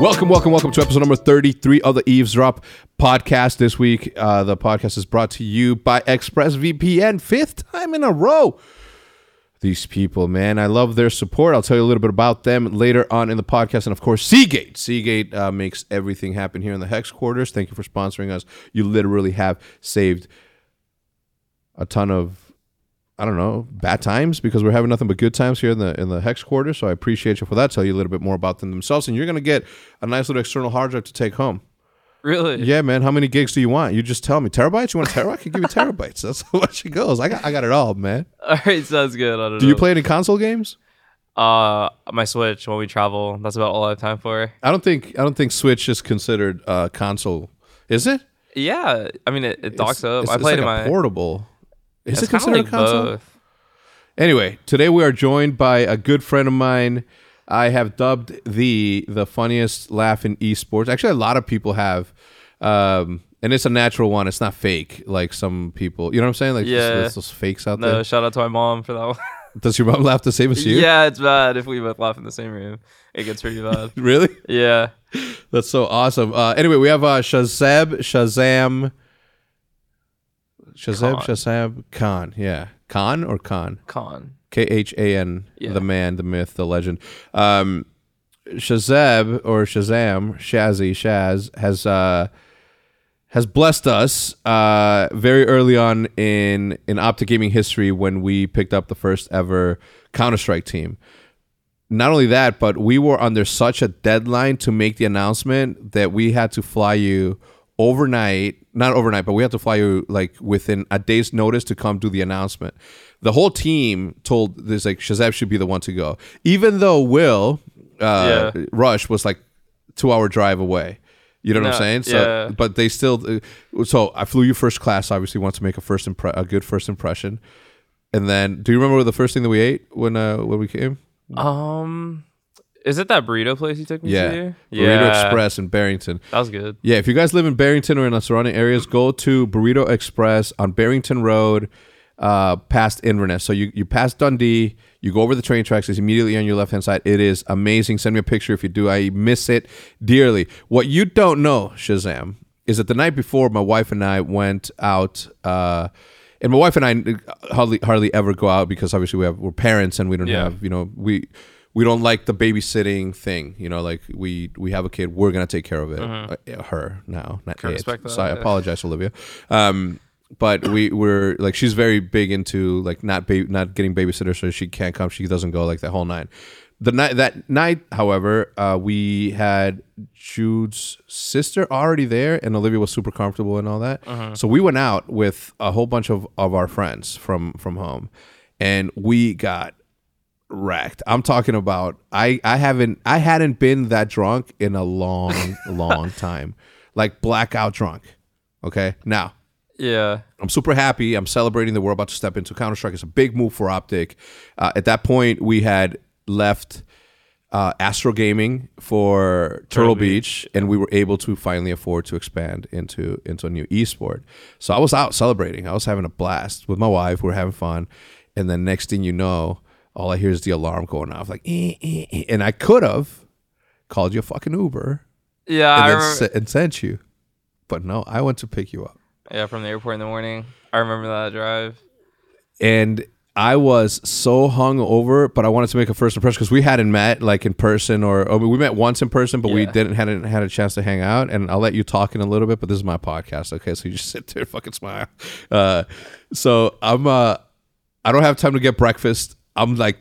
Welcome, welcome, welcome to episode number 33 of the Eavesdrop podcast. This week, uh, the podcast is brought to you by ExpressVPN, fifth time in a row. These people, man, I love their support. I'll tell you a little bit about them later on in the podcast. And of course, Seagate. Seagate uh, makes everything happen here in the Hex Quarters. Thank you for sponsoring us. You literally have saved a ton of I don't know, bad times because we're having nothing but good times here in the in the hex quarter. So I appreciate you for that. Tell you a little bit more about them themselves, and you're gonna get a nice little external hard drive to take home. Really? Yeah, man. How many gigs do you want? You just tell me. Terabytes? You want a terabyte? I can give you terabytes. That's how much it goes. I got I got it all, man. All right, sounds good. I don't Do know. you play any console games? Uh, my Switch when we travel. That's about all I have time for. I don't think I don't think Switch is considered uh, console. Is it? Yeah, I mean it, it docks up. It's, I it's played like in my. portable. Is it considered like a console? both. Anyway, today we are joined by a good friend of mine. I have dubbed the the funniest laugh in esports. Actually, a lot of people have, um, and it's a natural one. It's not fake like some people. You know what I'm saying? Like Yeah. there's those fakes out No, there. shout out to my mom for that one. Does your mom laugh the same as you? yeah, it's bad if we both laugh in the same room. It gets pretty bad. Really? yeah. That's so awesome. Uh, anyway, we have uh, Shahzam, Shahzam, Shahzam, Khan. Shahzam Khan. Yeah, Khan or Khan. Khan. K H A N, Yeah. the man, the myth, the legend. Um, Shahzeb or Shazam, Shazzy, Shaz has uh, has blessed us uh, very early on in in Optic Gaming history when we picked up the first ever Counter Strike team. Not only that, but we were under such a deadline to make the announcement that we had to fly you overnight. Not overnight, but we had to fly you like within a day's notice to come do the announcement. The whole team told this like Shahzam should be the one to go, even though Will uh, Yeah. Rush was like two hour drive away. You know what I'm saying? So, yeah. but they still. uh, So I flew you first class. Obviously, want to make a first impre- a good first impression. And then, do you remember the first thing that we ate when uh when we came? Um, is it that burrito place you took me to? Yeah. Burrito Express in Barrington. That was good. Yeah, if you guys live in Barrington or in the surrounding areas, go to Burrito Express on Barrington Road, uh, past Inverness. So you, you pass Dundee, you go over the train tracks, it's immediately on your left hand side. It is amazing. Send me a picture if you do. I miss it dearly. What you don't know, Shahzam, is that the night before, my wife and I went out. Uh, and my wife and I hardly hardly ever go out because obviously we have we're parents and we don't Yeah. have you know we we don't like the babysitting thing. You know, like we we have a kid, we're gonna take care of it. Uh, her now, not Can it. respect that, So I yeah. apologize, Olivia. Um, but we were like she's very big into like not ba- not getting babysitters, so she can't come. She doesn't go like the whole nine. The night that night, however, uh, we had Jude's sister already there, and Olivia was super comfortable and all that. Uh-huh. So we went out with a whole bunch of, of our friends from from home, and we got wrecked. I'm talking about I I haven't I hadn't been that drunk in a long long time. Like blackout drunk. Okay? Now, Yeah. I'm super happy. I'm celebrating that we're about to step into Counter Strike. It's a big move for Optic. Uh, at that point, we had left uh, Astro Gaming for Turtle, Turtle Beach, and we were able to finally afford to expand into into a new esport. So I was out celebrating. I was having a blast with my wife. We were having fun, and then next thing you know, all I hear is the alarm going off, like, eh, eh, eh. and I could have called you a fucking Uber Yeah. I and, and sent you, but no, I went to pick you up. Yeah, from the airport in the morning. I remember that drive. and I was so hung over, but I wanted to make a first impression because we hadn't met like in person, or, or we met once in person, but we didn't hadn't had a chance to hang out. And I'll let you talk in a little bit, but this is my podcast, okay? So you just sit there, and fucking smile. Uh, so I'm uh, I don't have time to get breakfast. I'm like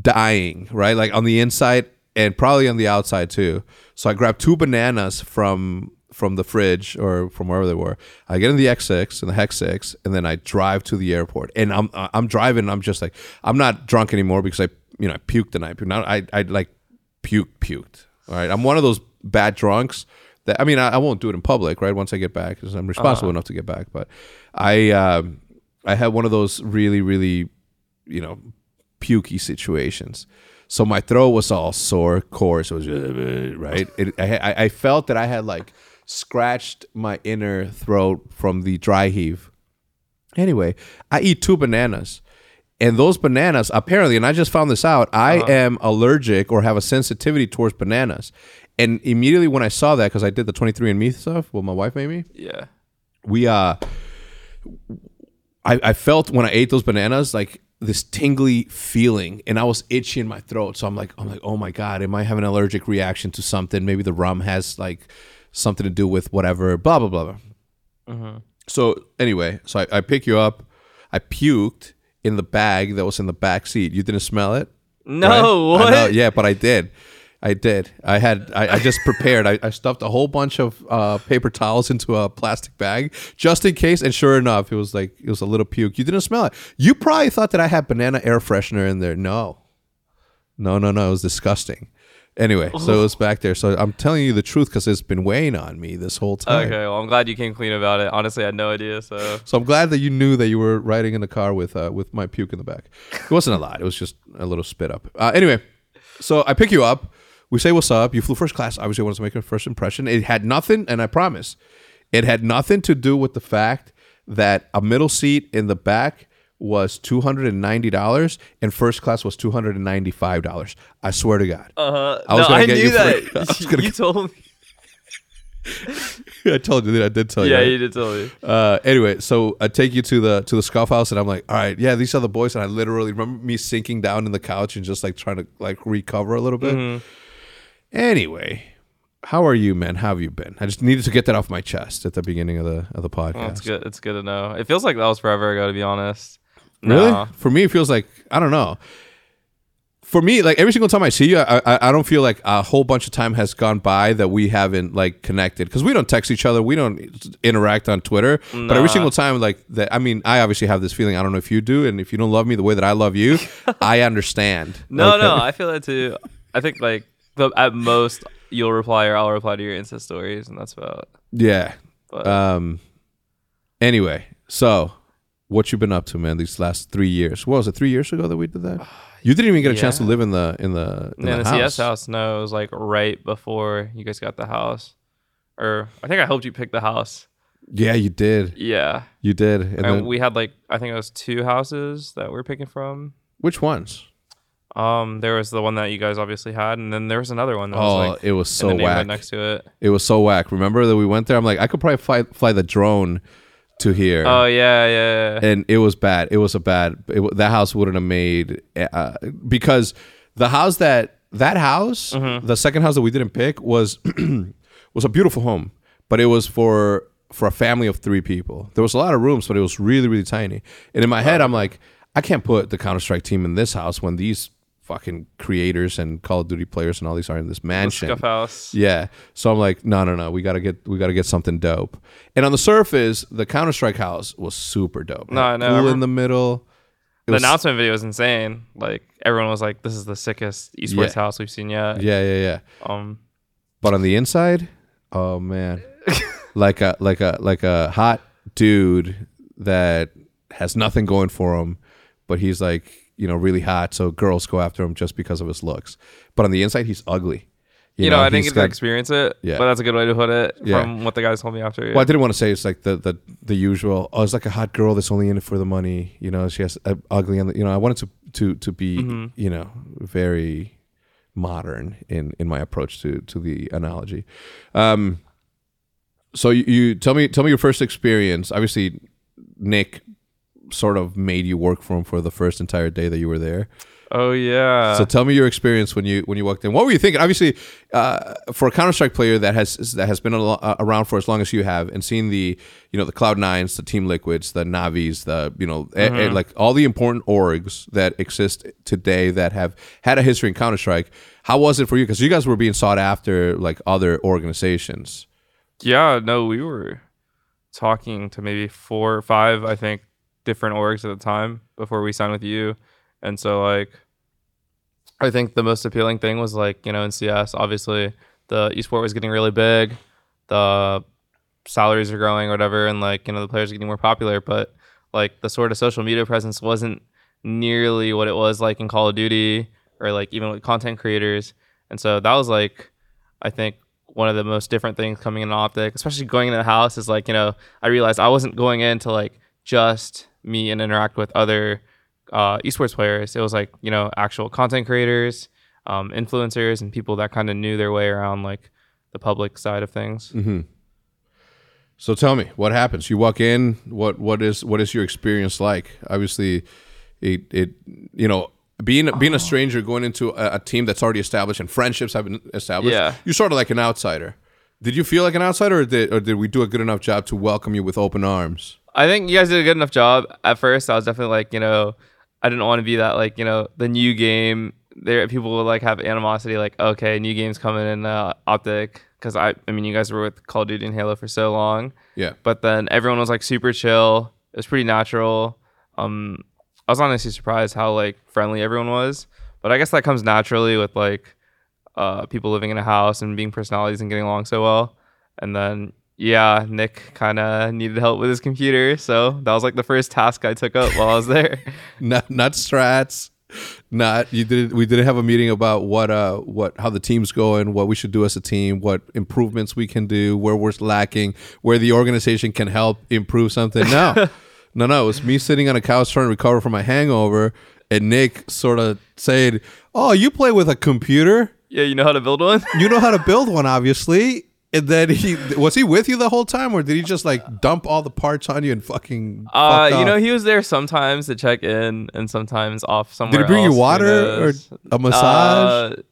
dying, right? Like on the inside and probably on the outside too. So I grabbed two bananas from from the fridge or from wherever they were. I get in the X6 and the Hex 6 and then I drive to the airport. And I'm I'm driving and I'm just like I'm not drunk anymore because I you know, I puked the night. Now I I like puke puked. All right. I'm one of those bad drunks that I mean I, I won't do it in public, right? Once I get back because I'm responsible enough to get back, but I um I had one of those really really you know, pukey situations. So my throat was all sore, coarse. It was uh, right. It, I I felt that I had like scratched my inner throat from the dry heave. Anyway, I eat two bananas. And those bananas, apparently, and I just found this out, I am allergic or have a sensitivity towards bananas. And immediately when I saw that, because I did the 23andMe stuff, what my wife made me, Yeah. we uh I, I felt when I ate those bananas like this tingly feeling and I was itchy in my throat. So I'm like, I'm like, oh my God, am I having an allergic reaction to something? Maybe the rum has like something to do with whatever, blah, blah, blah, blah. So anyway, so I, I pick you up. I puked in the bag that was in the back seat. You didn't smell it? No, right? what? Know, yeah, but I did. I did. I had. I, I just prepared. I, I stuffed a whole bunch of uh, paper towels into a plastic bag just in case. And sure enough, it was like it was a little puke. You didn't smell it. You probably thought that I had banana air freshener in there. No, no, no, no. It was disgusting. Anyway, so it was back there. So I'm telling you the truth because it's been weighing on me this whole time. Okay, well, I'm glad you came clean about it. Honestly, I had no idea. So So I'm glad that you knew that you were riding in the car with uh, with my puke in the back. It wasn't a lot. It was just a little spit up. Uh, anyway, so I pick you up. We say what's up. You flew first class. Obviously, I wanted to make a first impression. It had nothing, and I promise, it had nothing to do with the fact that a middle seat in the back was two hundred and ninety dollars, and first class was two hundred and ninety five dollars. I swear to God. uh, huh. I was no, gonna I get knew you that. free- I was gonna you get- told me. I told you that I did tell you. Yeah, right? you did tell me. Uh, anyway, so I take you to the to the Scuf house, and I'm like, all right, yeah, these are the boys, and I literally remember me sinking down in the couch and just like trying to like recover a little bit. Mm-hmm. Anyway, how are you, man? How have you been? I just needed to get that off my chest at the beginning of the of the podcast. Well, it's good. It's good to know. It feels like that was forever ago, to be honest. Really? No. For me, it feels like I don't know. For me, like every single time I see you, I, I, I don't feel like a whole bunch of time has gone by that we haven't like connected because we don't text each other, we don't interact on Twitter. But every Nah. single time, like that, I mean, I obviously have this feeling. I don't know if you do, and if you don't love me the way that I love you, I understand. No, Okay? no, I feel that too. I think like the, at most you'll reply or I'll reply to your Insta stories, and that's about. yeah. But Um. Anyway, so what you've been up to, man? These last three years. What was it? Three years ago that we did that. You didn't even get a chance to live in the in the in yeah, the the house. CS house. No, it was like right before you guys got the house, or I think I helped you pick the house. Yeah, you did. Yeah, You did. And, and, then, we had like I think it was two houses that we are picking from. which ones? Um, there was the one that you guys obviously had, and then there was another one that Oh, was like it was in so the whack. next to it. It was so whack. Remember that we went there? I'm like, I could probably fly fly the drone to here. Oh yeah, yeah, yeah. and it was bad. It was a bad. It, that house wouldn't have made uh, because the house that that house, Mm-hmm. the second house that we didn't pick was was a beautiful home, but it was for for a family of three people. There was a lot of rooms, but it was really really tiny. And in my head, I'm like, I can't put the Counter Strike team in this house when these fucking creators and Call of Duty players and all these are in this mansion. Scuf house. Yeah. So I'm like, no, no, no. We gotta get we gotta get something dope. And on the surface, the Counter Strike house was super dope. No, know. I Pool in the middle. It The was- announcement video was insane. Like everyone was like, "This is the sickest esports Yeah. house we've seen yet." Yeah, yeah, yeah. Um, But on the inside, oh man, like a like a like a hot dude that has nothing going for him, but he's like you know really hot, so girls go after him just because of his looks. But on the inside, he's ugly. you, know, I didn't get to experience it, Yeah. but that's a good way to put it Yeah. from what the guys told me after. Well, I didn't want to say it's like the the the usual. Oh, it's like a hot girl that's only in it for the money. You know, she has uh, ugly And. You know, I wanted to to to be Mm-hmm. you know very modern in in my approach to to the analogy. Um. So you, you tell me tell me your first experience. Obviously, Nick sort of made you work for him for the first entire day that you were there. oh yeah. So tell me your experience when you when you walked in. What were you thinking? Obviously, uh, for a Counter Strike player that has that has been a lo- uh, around for as long as you have, and seen the you know the Cloud Nines, the Team Liquids, the Navis, the you know eh, eh, like all the important orgs that exist today that have had a history in Counter Strike. How was it for you? Because you guys were being sought after like other organizations. yeah, no, we were talking to maybe four or five, I think, different orgs at the time before we signed with you, and so like, I think the most appealing thing was like you know in CS, obviously the esport was getting really big, the salaries are growing or whatever, and like you know the players are getting more popular, but like the sort of social media presence wasn't nearly what it was like in Call of Duty or like even with content creators, and so that was like I think one of the most different things coming in optic, especially going into the house is like, you know, I realized I wasn't going in to like just meet and interact with other uh, esports players. It was like, you know, actual content creators, um, influencers, and people that kind of knew their way around like the public side of things. So tell me, what happens? You walk in. What what is what is your experience like? Obviously, it it you know being being a stranger going into a, a team that's already established and friendships have been established. Yeah. you're sort of like an outsider. Did you feel like an outsider, or did or did we do a good enough job to welcome you with open arms? I think you guys did a good enough job. At first, I was definitely like, you know, I didn't want to be that like, you know, the new game. There, people would like have animosity, like, okay, new games coming in uh, optic. Because I, I mean, you guys were with Call of Duty and Halo for so long, Yeah, but then everyone was like super chill. It was pretty natural. Um, I was honestly surprised how like friendly everyone was. But I guess that comes naturally with like uh, people living in a house and being personalities and getting along so well. And then yeah, Nick kind of needed help with his computer, so that was like the first task I took up while I was there. not not strats. Not you did. We didn't have a meeting about what uh what how the team's going, what we should do as a team, what improvements we can do, where we're lacking, where the organization can help improve something. No, no, no. It was me sitting on a couch trying to recover from my hangover, and Nick sort of saying, "Oh, you play with a computer? Yeah, you know how to build one? You know how to build one, obviously." And then he was he with you the whole time, or did he just like dump all the parts on you and fucking? Uh, you know, he was there sometimes to check in, and sometimes off somewhere. did he bring you else, who water or a massage? Uh,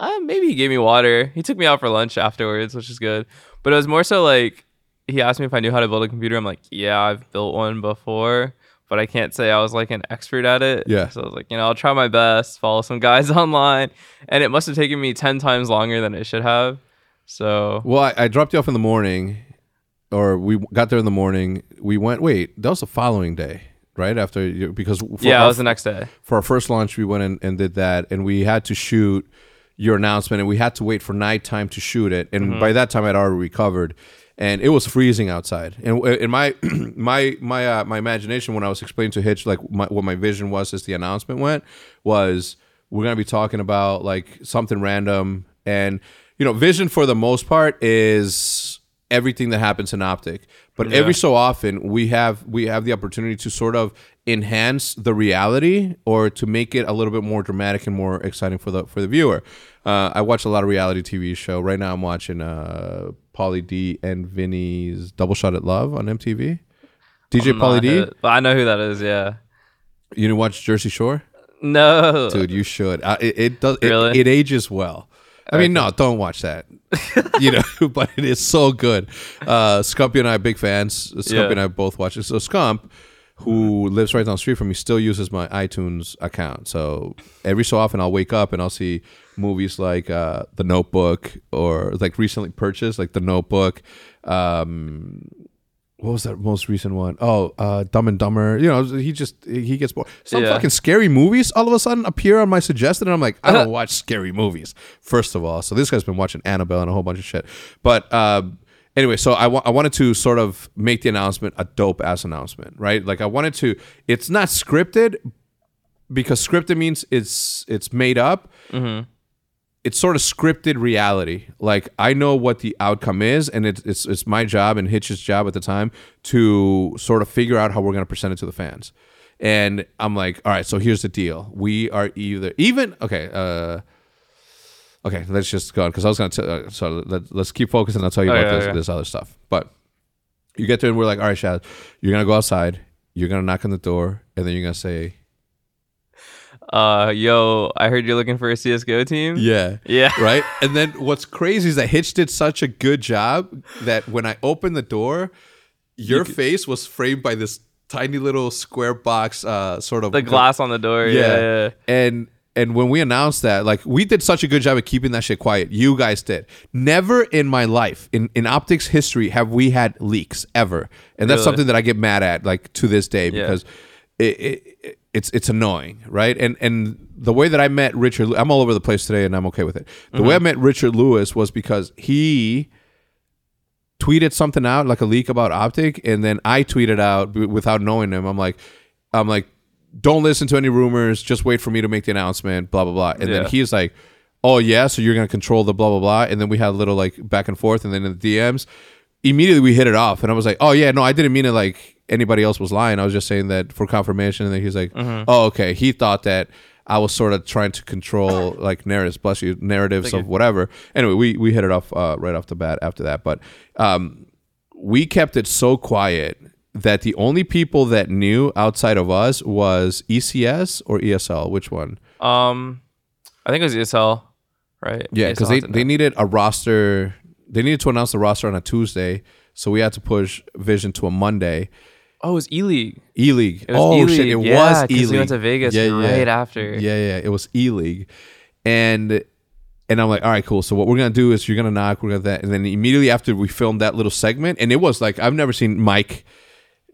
uh, maybe he gave me water. He took me out for lunch afterwards, which is good. But it was more so like he asked me if I knew how to build a computer. I'm like, yeah, I've built one before, but I can't say I was like an expert at it. Yeah. So I was like, you know, I'll try my best, follow some guys online, and it must have taken me ten times longer than it should have. So Well, I, I dropped you off in the morning, or we got there in the morning. We went. Wait, that was the following day, right after you, because for yeah, our, it was the next day. for our first launch, we went in and did that, and we had to shoot your announcement, and we had to wait for nighttime to shoot it. And mm-hmm. by that time, I'd already recovered, and it was freezing outside. And in my my my uh, my imagination, when I was explaining to Hitch like my, what my vision was as the announcement went, was we're gonna be talking about like something random, and you know, vision for the most part is everything that happens in optic but every so often we have we have the opportunity to sort of enhance the reality or to make it a little bit more dramatic and more exciting for the for the viewer uh, i watch a lot of reality tv show right now i'm watching uh Pauly D and Vinny's Double Shot at Love on MTV. DJ I'm Pauly D, I know who that is. Yeah. you didn't watch Jersey Shore, No. dude. You should. Uh, it, it does. It, Really? it ages well. I mean, no, don't watch that. you know, but it is so good. Uh, Scumpy and I are big fans. Scumpy Yeah. and I both watch it. So Scump, who lives right down the street from me, still uses my iTunes account. So every so often, I'll wake up and I'll see movies like uh, The Notebook or like recently purchased, like The Notebook. Um, what was that most recent one? Oh, uh, Dumb and Dumber. You know, he just he gets bored. Some Yeah. fucking scary movies all of a sudden appear on my suggested, and I'm like, I don't watch scary movies. First of all, so this guy's been watching Annabelle and a whole bunch of shit. But um, anyway, so I wa- I wanted to sort of make the announcement a dope ass announcement, right? Like I wanted to. It's not scripted because scripted means it's it's made up it's sort of scripted reality. Like I know what the outcome is, and it's it's it's my job and Hitch's job at the time to sort of figure out how we're going to present it to the fans. And I'm like, all right, so here's the deal: we are either even okay. uh Okay, let's just go on because I was going to. Uh, so let, let's keep focusing. I'll tell you Oh, about yeah, this, yeah. this other stuff. But you get there and we're like, all right, Shad, you're gonna go outside. You're gonna knock on the door, and then you're gonna say, Uh, yo, I heard you're looking for a CS:GO team. "Yeah, Yeah. right? And then what's crazy is that Hitch did such a good job that when I opened the door, your face was framed by this tiny little square box, uh, sort of The glass on the door. Yeah. Yeah. yeah. And and when we announced that, like we did such a good job of keeping that shit quiet. You guys did. Never in my life, in, in optics history, have we had leaks ever. And that's Really? something that I get mad at, like to this day, Yeah. because it, it, it's it's annoying, right? And and the way that I met Richard, I'm all over the place today, and I'm okay with it. The way mm-hmm. I met Richard Lewis was because he tweeted something out like a leak about optic and then i tweeted out without knowing him. I'm like i'm like don't listen to any rumors. Just wait for me to make the announcement blah blah blah. And then he's like oh yeah, so you're gonna control the blah blah blah, and then we had a little like back and forth, and then in the DMs, immediately we hit it off, and I was like, oh yeah, no, I didn't mean it like anybody else was lying. I was just saying that for confirmation, and then he's like, oh okay, he thought that. I was sort of trying to control like narratives, bless you, narratives of whatever. Anyway, we we hit it off uh, right off the bat after that, but um, we kept it so quiet that the only people that knew outside of us was ECS or ESL. Which one? Um, I think it was ESL, right? Yeah, because they, they needed a roster. They needed to announce the roster on a Tuesday, so we had to push Vision to a Monday. oh, it was E League. E League. It was Oh E-League. shit! It Yeah, was E League. we went to Vegas right after. Yeah, yeah. It was E League, and and I'm like, all right, cool. So what we're gonna do is you're gonna knock, we're gonna that, and then immediately after we filmed that little segment, and it was like I've never seen Mike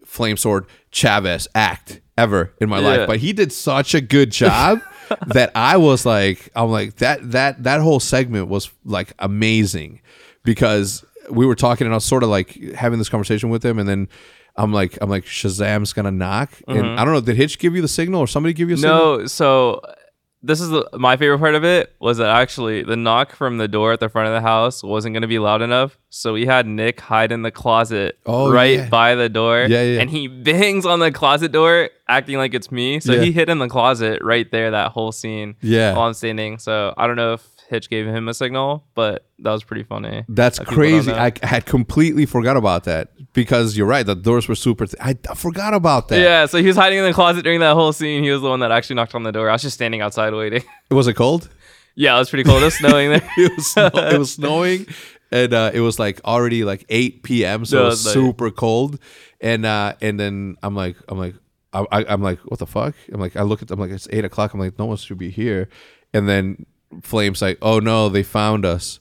Flamesword Chavez act ever in my Yeah. life, but he did such a good job that I was like, I'm like that that that whole segment was like amazing because we were talking and I was sort of like having this conversation with him, and then. I'm like, I'm like, Shahzam's gonna knock, and mm-hmm. I don't know. Did Hitch give you the signal, or somebody give you a signal? No, so this is the, my favorite part of it was that actually the knock from the door at the front of the house wasn't going to be loud enough, so we had Nick hide in the closet Oh, right yeah. by the door. Yeah, yeah. And he bangs on the closet door, acting like it's me. So Yeah. he hid in the closet right there that whole scene. Yeah. while I'm standing. So I don't know if Hitch gave him a signal, but that was pretty funny. That's that crazy. I had completely forgot about that because you're right. The doors were super. Th- I, forgot about that. yeah, so he was hiding in the closet during that whole scene. He was the one that actually knocked on the door. I was just standing outside waiting. Was it cold? yeah, it was pretty cold. It was snowing there. it was snow- it was snowing, and uh, it was like already like 8 p.m. So No, it was like- super cold. And uh, and then I'm like I'm like I, I, I'm like what the fuck? I'm like I look at I'm like it's eight o'clock. I'm like no one should be here. And then Flames like oh no they found us.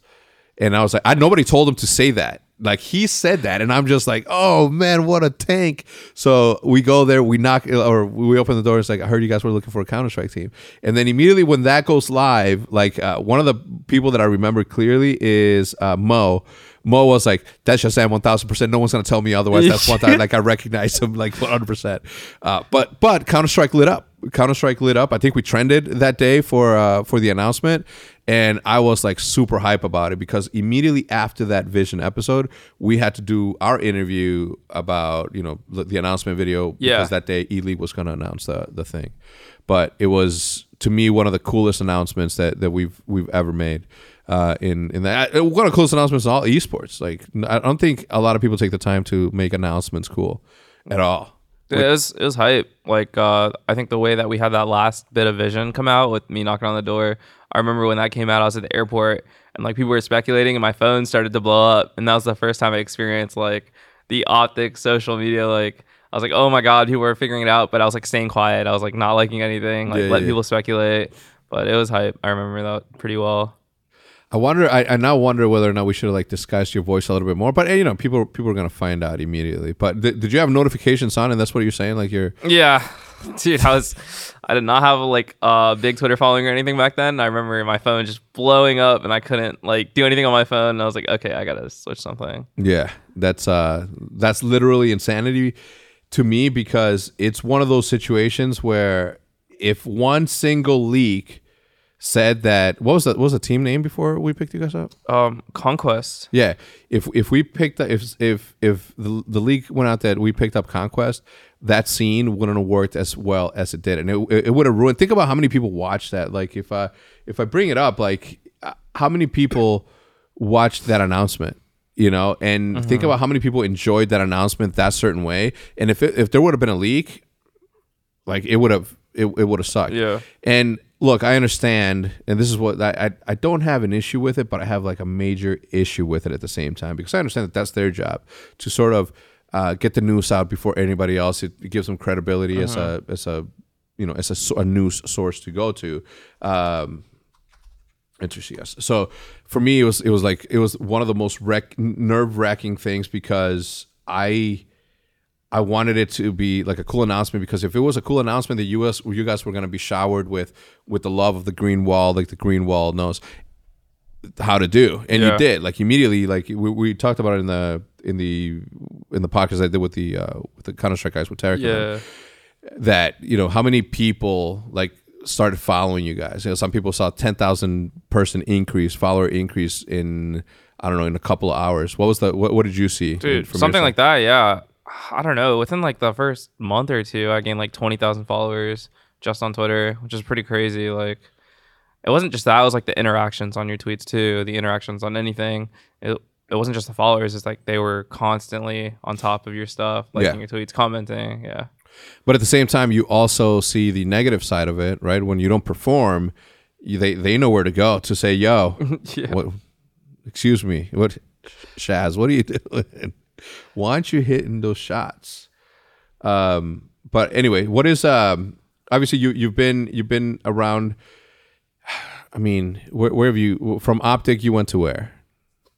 And I was like I nobody told him to say that. Like he said that, and I'm just like, oh man, what a tank! So we go there, we knock, or we open the door. It's like I heard you guys were looking for a Counter Strike team, and then immediately when that goes live, like uh, one of the people that I remember clearly is uh, Mo. Mo was like, "That's just Sam, one thousand percent. No one's gonna tell me otherwise. That's one thousand. Like I recognize him, like one hundred percent. Uh, But but Counter Strike lit up. Counter Strike lit up. I think we trended that day for uh, for the announcement, and I was like super hype about it because immediately after that Vision episode, we had to do our interview about you know the the announcement video Yeah. because that day E League was gonna announce the the thing. But it was to me one of the coolest announcements that that we've we've ever made uh, in in that uh, one of the coolest announcements in all esports. Like I don't think a lot of people take the time to make announcements cool at all. It was it was hype. Like uh, I think the way that we had that last bit of vision come out with me knocking on the door. I remember when that came out. I was at the airport and like people were speculating, and my phone started to blow up. And that was the first time I experienced like the optic social media. Like I was like, oh my god, people were figuring it out. But I was like staying quiet. I was like not liking anything. Like Yeah, let yeah. people speculate. But it was hype. I remember that pretty well. I wonder. I, I now wonder whether or not we should have like disguised your voice a little bit more. But you know, people people are gonna find out immediately. But th- did you have notifications on? And that's what you're saying. Like you're Yeah, dude, I was, I did not have like a big Twitter following or anything back then. I remember my phone just blowing up, and I couldn't like do anything on my phone. And I was like, okay, I gotta switch something. Yeah, that's uh that's literally insanity to me because it's one of those situations where if one single leak said that what was that what was the team name before we picked you guys up? Um, Conquest. Yeah, if if we picked up if if if the the leak went out that we picked up Conquest, that scene wouldn't have worked as well as it did, and it it would have ruined. Think about how many people watched that. Like if I if I bring it up, like uh, how many people watched that announcement, you know, and think about how many people enjoyed that announcement that certain way, and if it, if there would have been a leak, like it would have it, it would have sucked. Yeah. And look, I understand, and this is what I, I I don't have an issue with it, but I have like a major issue with it at the same time because I understand that that's their job to sort of uh, get the news out before anybody else. It, it gives them credibility as a as a you know as a, so- a news source to go to. Um, Interesting. Yes. So for me, it was it was like it was one of the most wreck, nerve wracking things because I I wanted it to be like a cool announcement because if it was a cool announcement, the U.S. you guys were going to be showered with with the love of the green wall, like the green wall knows how to do, and you did. Like immediately, like we, we talked about it in the in the in the podcast I did with the uh, with the Counter Strike guys with Tarik. Yeah, that you know how many people like started following you guys. You know, some people saw ten thousand person increase, follower increase in I don't know in a couple of hours. What was the what, what did you see, dude? Something like that, yeah. I don't know. Within like the first month or two, I gained like twenty thousand followers just on Twitter, which is pretty crazy. Like, it wasn't just that; it was like the interactions on your tweets too, the interactions on anything. It it wasn't just the followers; it's like they were constantly on top of your stuff, liking Yeah. your tweets, commenting. Yeah, But at the same time, you also see the negative side of it, right? When you don't perform, you, they they know where to go to say, "Yo, yeah. what? Excuse me, what, Shaz? What are you doing? Why aren't you hitting those shots?" Um, but anyway, what is um? Obviously, you you've been you've been around. I mean, where, where have you from Optic? You went to where?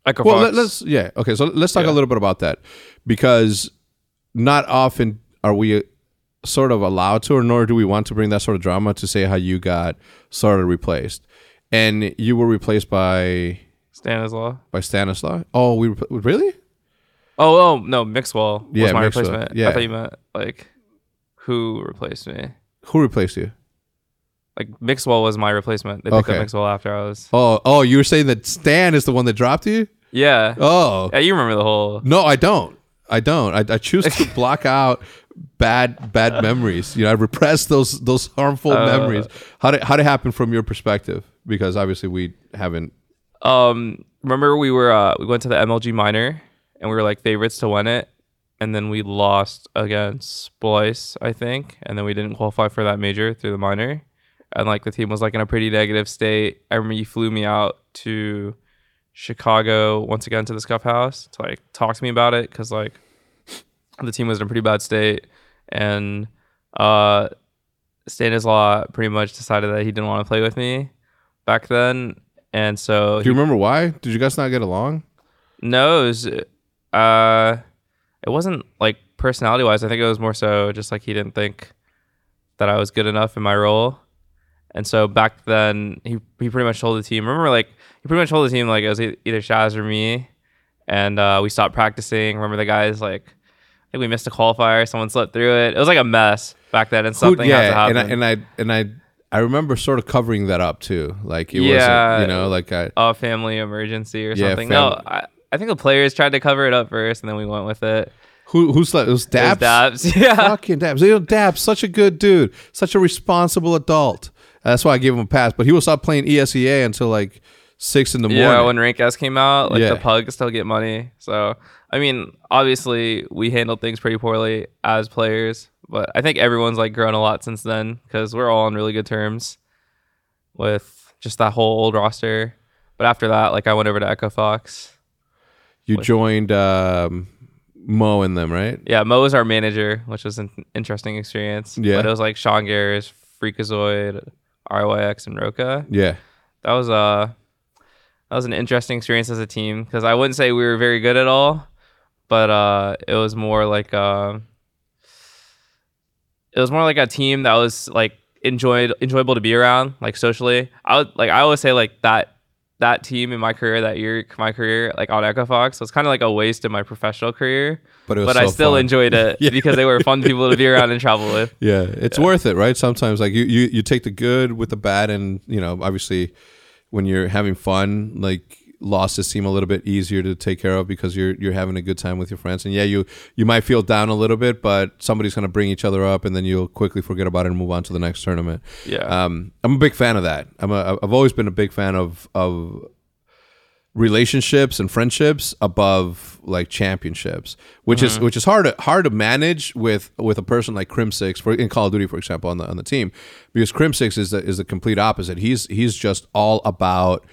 Echo Well, let, us yeah. Okay, so let's talk Yeah. a little bit about that because not often are we sort of allowed to, or nor do we want to bring that sort of drama to say how you got sort of replaced, and you were replaced by Stanislaw. by Stanislaw. Oh, we really? Oh, oh no, Mixwell was Yeah, my Mixwell, replacement. yeah. I thought you meant like who replaced me. Who replaced you? Like Mixwell was my replacement. They picked Okay. up Mixwell after I was. Oh, oh, you were saying that Stan is the one that dropped you? Yeah. Oh, Yeah, you remember the whole. no, I don't. I don't. I, I choose to block out bad bad memories. You know, I repress those those harmful Uh. memories. How did how did it happen from your perspective? Because obviously we haven't. Um, remember we were uh we went to the MLG minor and we were like favorites to win it, and then we lost against Splyce, I think, and then we didn't qualify for that major through the minor, and like the team was like in a pretty negative state. I remember you flew me out to Chicago once again to the Scuf House to like talk to me about it because like the team was in a pretty bad state, and uh Stanislaw pretty much decided that he didn't want to play with me back then. And so Do you remember why? Did you guys not get along? no, it was, uh, it wasn't like personality wise. I think it was more so just like he didn't think that I was good enough in my role. And so back then, he, he pretty much told the team. Remember, like he pretty much told the team like it was either Shaz or me, and uh, we stopped practicing. Remember the guys like I think we missed a qualifier. Someone slipped through it. It was like a mess back then, and Who- something had to happen. and I, and I and I I remember sort of covering that up too. Like it Yeah. wasn't, you know, like I a family emergency or Yeah, something. fam- no, I, I think the players tried to cover it up first, and then we went with it. who who's like it was It was. Yeah. Fucking Daps. You know, Daps, such a good dude, such a responsible adult. That's why I gave him a pass. But he will stop playing ESEA until like six in the morning. Yeah, when Rank S came out, like Yeah. the pugs still get money. So I mean, obviously we handled things pretty poorly as players, but I think everyone's like grown a lot since then because we're all on really good terms with just that whole old roster. But after that, like I went over to Echo Fox. You joined um, Mo and them, right? Yeah, Mo was our manager, which was an interesting experience. Yeah. but it was like Sean Gares, Freakazoid, RYX, and Roka. Yeah. that was uh that was an interesting experience as a team because I wouldn't say we were very good at all, but uh it was more like uh, it was more like a team that was like enjoyed enjoyable to be around, like socially. I would like I always say like that that team in my career that year my career like on Echo Fox was kind of like a waste of my professional career, But it was but I still fun. enjoyed it Yeah. because they were fun people to be around and travel with. Yeah, it's worth it, right? Sometimes like you, you you take the good with the bad, and you know, obviously, when you're having fun, like losses seem a little bit easier to take care of because you're you're having a good time with your friends. And yeah, you you might feel down a little bit, but somebody's gonna bring each other up, and then you'll quickly forget about it and move on to the next tournament. Yeah. Um, I'm a big fan of that. I'm a I've always been a big fan of of relationships and friendships above like championships, which is which is hard to, hard to manage with with a person like Crimsix for in Call of Duty, for example, on the on the team, because Crimsix is the, is the complete opposite. He's he's just all about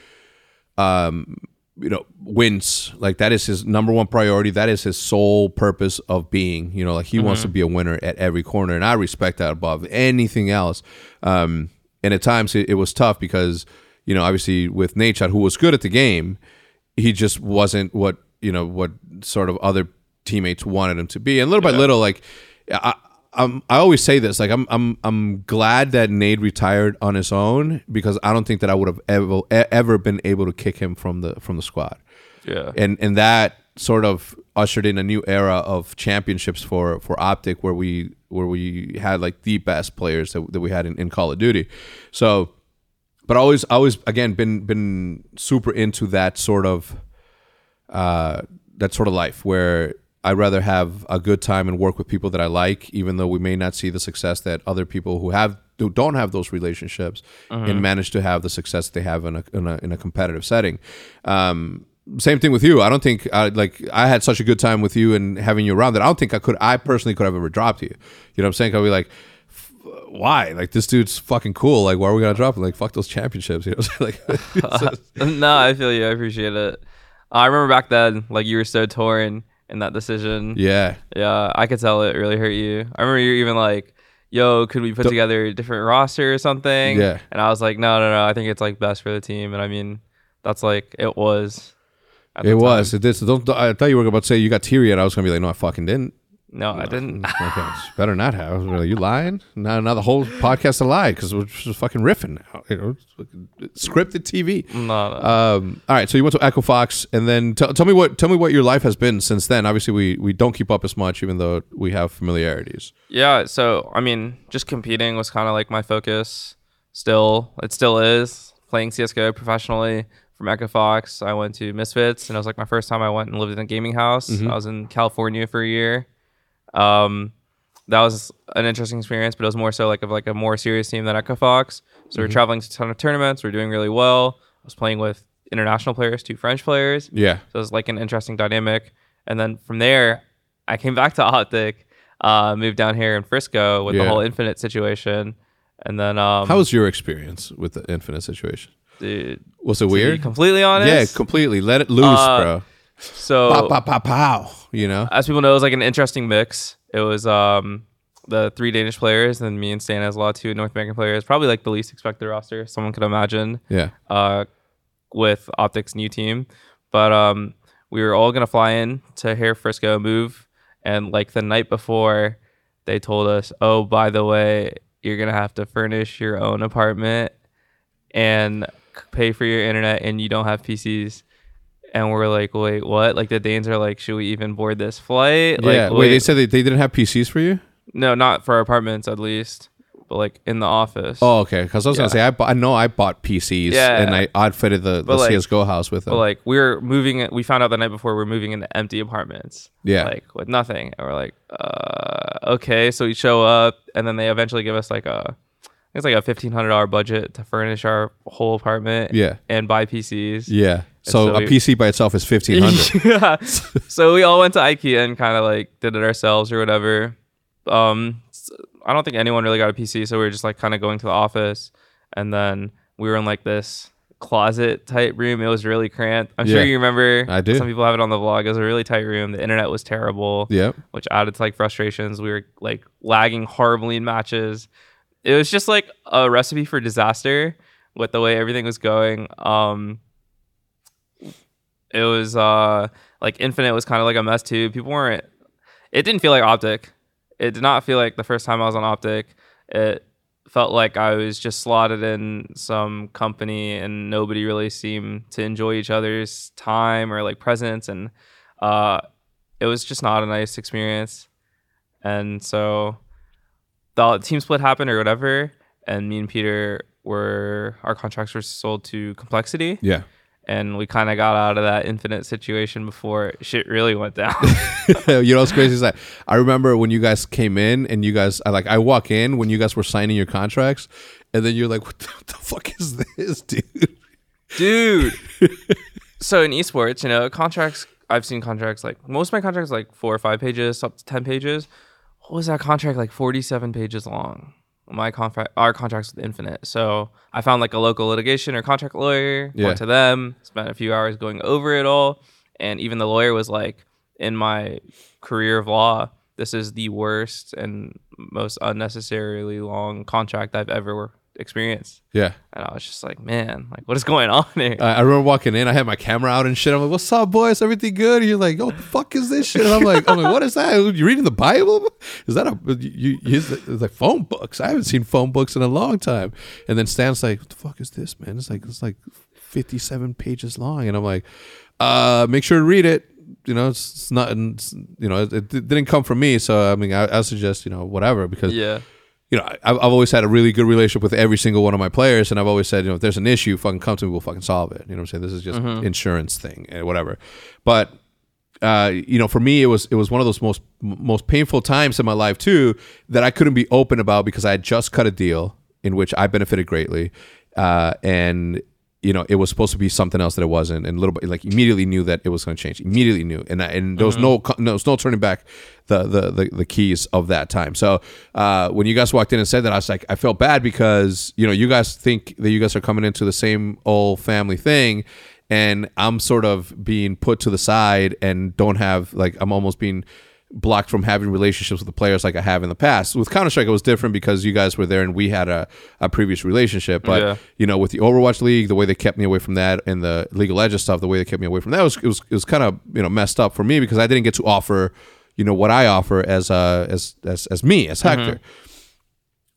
um you know wins. Like that is his number one priority. That is his sole purpose of being you know like he wants to be a winner at every corner and i respect that above anything else. Um and at times it, it was tough because you know obviously with Nate who was good at the game he just wasn't what you know what sort of other teammates wanted him to be. And little by little like I, I'm, I always say this like I'm I'm I'm glad that Nate retired on his own because I don't think that I would have ever ever been able to kick him from the from the squad yeah. and and that sort of ushered in a new era of championships for for Optic, where we where we had like the best players that, that we had in, in Call of Duty. So, but always always again been been super into that sort of uh, that sort of life where I'd rather have a good time and work with people that I like, even though we may not see the success that other people who have who don't have those relationships and manage to have the success they have in a in a, in a competitive setting. Um, same thing with you. I don't think I, like I had such a good time with you and having you around that I don't think I could. I personally could have ever dropped you. You know what I'm saying? I'd be like, why? Like this dude's fucking cool. Like why are we gonna drop him? Like fuck those championships. You know, what I'm saying? like no, I feel you. I appreciate it. I remember back then, like you were so torn in that decision. yeah, Yeah, I could tell it really hurt you. I remember you were even like, "Yo, could we put together a different roster or something?" Yeah. and I was like, "No, no, no. I think it's like best for the team." And I mean, that's like it was. it time. was. It did. So don't, I thought you were about to say you got teary, and I was gonna be like, no, I fucking didn't. No, I didn't. Okay, better not have. Really, you lying? Now, now the whole podcast a lie because we're just fucking riffing now. You know, scripted TV. no, no. Um, all right, so you went to Echo Fox, and then t- tell me what tell me what your life has been since then. Obviously, we we don't keep up as much, even though we have familiarities. Yeah, so I mean, just competing was kind of like my focus. Still, it still is playing CS:GO professionally from Echo Fox. I went to Misfits, and it was like my first time I went and lived in a gaming house. I was in California for a year. Um, that was an interesting experience, but it was more so like of like a more serious team than Echo Fox. So we're traveling to a ton of tournaments. We're doing really well. I was playing with international players, two French players. Yeah, So it was like an interesting dynamic. And then from there, I came back to Optic, uh, moved down here in Frisco with Yeah. the whole Infinite situation. And then, um, how was your experience with the Infinite situation? dude, Was it to be weird? completely honest. Yeah, completely. Let it loose, Uh, bro. So Pow, pow, pow, pow. You know. as people know, it was like an interesting mix. It was um, the three Danish players, and me and Stan as a lot two North American players. Probably like the least expected roster someone could imagine. Yeah. uh, with Optic's new team. But um, we were all gonna fly in to Hair Frisco, move, and like the night before, they told us, "Oh, by the way, you're gonna have to furnish your own apartment and pay for your internet, and you don't have PCs." And we're like, "Wait, what?" Like the Danes are like, "Should we even board this flight?" Like, yeah. Wait, they said they, they didn't have PCs for you? no, not for our apartments at least, but like in the office. Oh, okay. Because I was Yeah. gonna say I, bu- I know I bought PCs Yeah. and I outfitted the, the like- CS:GO house with them. But like we were moving we found out the night before we are moving into empty apartments. Yeah. Like with nothing. And we're like, uh, okay. So we show up and then they eventually give us like a, it's like a fifteen hundred dollar budget to furnish our whole apartment. Yeah. And buy PCs. yeah. So, so a we- PC by itself is fifteen hundred. yeah. so we all went to IKEA and kind of like did it ourselves or whatever. Um, I don't think anyone really got a PC, so we were just like kind of going to the office, and then we were in like this closet type room. It was really cramped. I'm Yeah. sure you remember. I do. Some people have it on the vlog. It was a really tight room. The internet was terrible. Yep. Which added to like frustrations. We were like lagging horribly in matches. It was just like a recipe for disaster with the way everything was going. Um, it was uh like Infinite was kind of like a mess too. People weren't. It didn't feel like Optic. It did not feel like the first time I was on Optic. It felt like I was just slotted in some company and nobody really seemed to enjoy each other's time or like presence and uh it was just not a nice experience. And so the team split happened or whatever and me and Peter were our contracts were sold to Complexity Yeah. and we kind of got out of that infinite situation before shit really went down. you know what's crazy is that I remember when you guys came in and you guys I like I walk in when you guys were signing your contracts and then you're like, what the, what the fuck is this, dude? Dude. so in esports, you know, contracts I've seen contracts like most of my contracts like 4 or 5 pages, up to 10 pages. What was that contract like 47 pages long? My contract our contracts with Infinite. So I found like a local litigation or contract lawyer, Yeah. went to them, spent a few hours going over it all, and even the lawyer was like in my career of law, this is the worst and most unnecessarily long contract I've ever experienced. Yeah. And I was just like, man, like what is going on here? I I remember walking in. I had my camera out and shit. I'm like, "What's up, boys? Everything good?" And you're like, "Oh, the fuck is this shit?" And I'm like, "I'm like, what is that? You reading the Bible? Is that a you? you it's like phone books. I haven't seen phone books in a long time." And then Stan's like, "What the fuck is this, man? It's like it's like 57 pages long." And I'm like, "Uh, make sure to read it. you know, it's, not, you know, it, it didn't come from me. So I mean, I, I suggest you know whatever because Yeah. You know, I've always had a really good relationship with every single one of my players, and I've always said, you know, if there's an issue, fucking come to me, we'll fucking solve it. You know what I'm saying? This is just insurance thing and whatever. But uh, you know, for me, it was it was one of those most most painful times in my life too that I couldn't be open about because I had just cut a deal in which I benefited greatly, uh, and you know, it was supposed to be something else that it wasn't, and little bit like immediately knew that it was going to change. Immediately knew, and and there was no co- no, there was no turning back the, the the the keys of that time. So uh, when you guys walked in and said that, I was like, I felt bad because you know you guys think that you guys are coming into the same old family thing, and I'm sort of being put to the side and don't have like I'm almost being blocked from having relationships with the players like I have in the past. With Counter Strike, it was different because you guys were there and we had a, a previous relationship. But Yeah. you know, with the Overwatch League, the way they kept me away from that, and the League of Legends stuff, the way they kept me away from that was it was it was kind of you know messed up for me because I didn't get to offer you know what I offer as uh as as as me as Hector.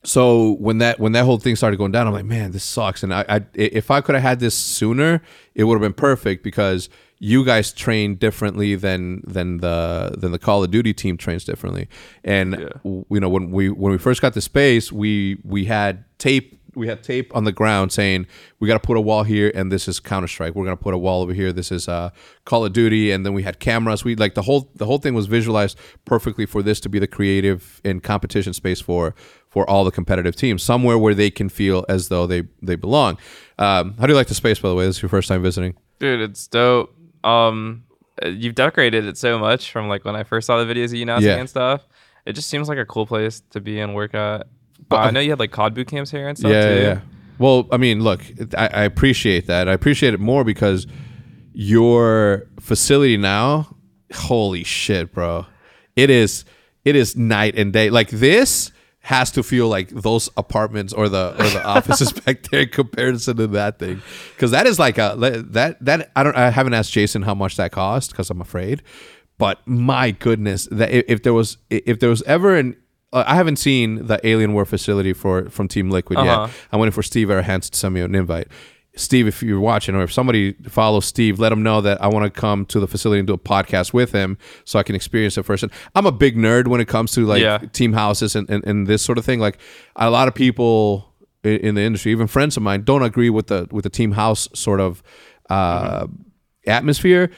So when that when that whole thing started going down, I'm like, man, this sucks. And I, I if I could have had this sooner, it would have been perfect because you guys train differently than than the than the Call of Duty team trains differently. And w- you know when we when we first got to space, we we had tape we had tape on the ground saying we got to put a wall here and this is Counter Strike. We're gonna put a wall over here. This is uh, Call of Duty, and then we had cameras. We like the whole the whole thing was visualized perfectly for this to be the creative and competition space for for all the competitive teams, somewhere where they can feel as though they they belong. Um, how do you like the space, by the way? This is your first time visiting. Dude, it's dope. Um, uh, you've decorated it so much from like when I first saw the videos of you announcing Yeah. and stuff. It just seems like a cool place to be and work at. Uh, I know you had like COD boot camps here and stuff yeah, too. yeah, yeah. Well, I mean, look, I, I appreciate that. I appreciate it more because your facility now, holy shit, bro, it is it is night and day. Like this has to feel like those apartments or the or the offices back there in comparison to that thing, because that is like a that that I don't I haven't asked Jason how much that cost because I'm afraid, but my goodness, that if, there was if there was ever an uh, I haven't seen the Alienware facility for from Team Liquid Uh-huh. yet. I'm waiting for Steve Arhancet to send me an invite. Steve, if you're watching or if somebody follows Steve, let him know that I want to come to the facility and do a podcast with him so I can experience it first. And I'm a big nerd when it comes to like Yeah. team houses and, and, and this sort of thing. Like a lot of people in the industry, even friends of mine, don't agree with the with the team house sort of uh, atmosphere.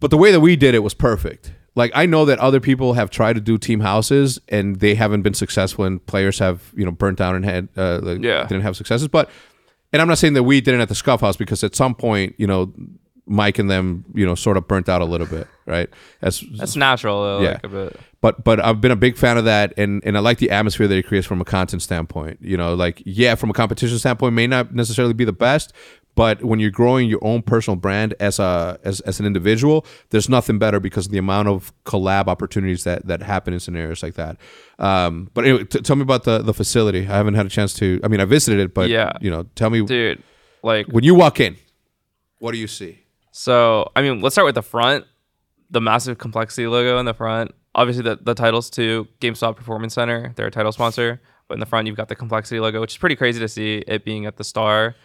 But the way that we did it was perfect. Like I know that other people have tried to do team houses and they haven't been successful, and players have you know burnt down and had uh, like, Yeah. didn't have successes. But and I'm not saying that we didn't at the Scuf House because at some point you know Mike and them you know sort of burnt out a little bit, right? As That's natural though, Yeah. like a bit. but but I've been a big fan of that, and and I like the atmosphere that it creates from a content standpoint. You know, like yeah, from a competition standpoint, may not necessarily be the best, but when you're growing your own personal brand as a as, as an individual, there's nothing better because of the amount of collab opportunities that that happen in scenarios like that. Um, but anyway, t- tell me about the the facility. I haven't had a chance to. I mean, I visited it, but Yeah. you know, tell me Dude, like when you walk in, what do you see? So, I mean, let's start with the front. The massive complexity logo in the front. Obviously, the, the titles to GameStop Performance Center. They're a title sponsor. But in the front, you've got the complexity logo, which is pretty crazy to see it being at the star.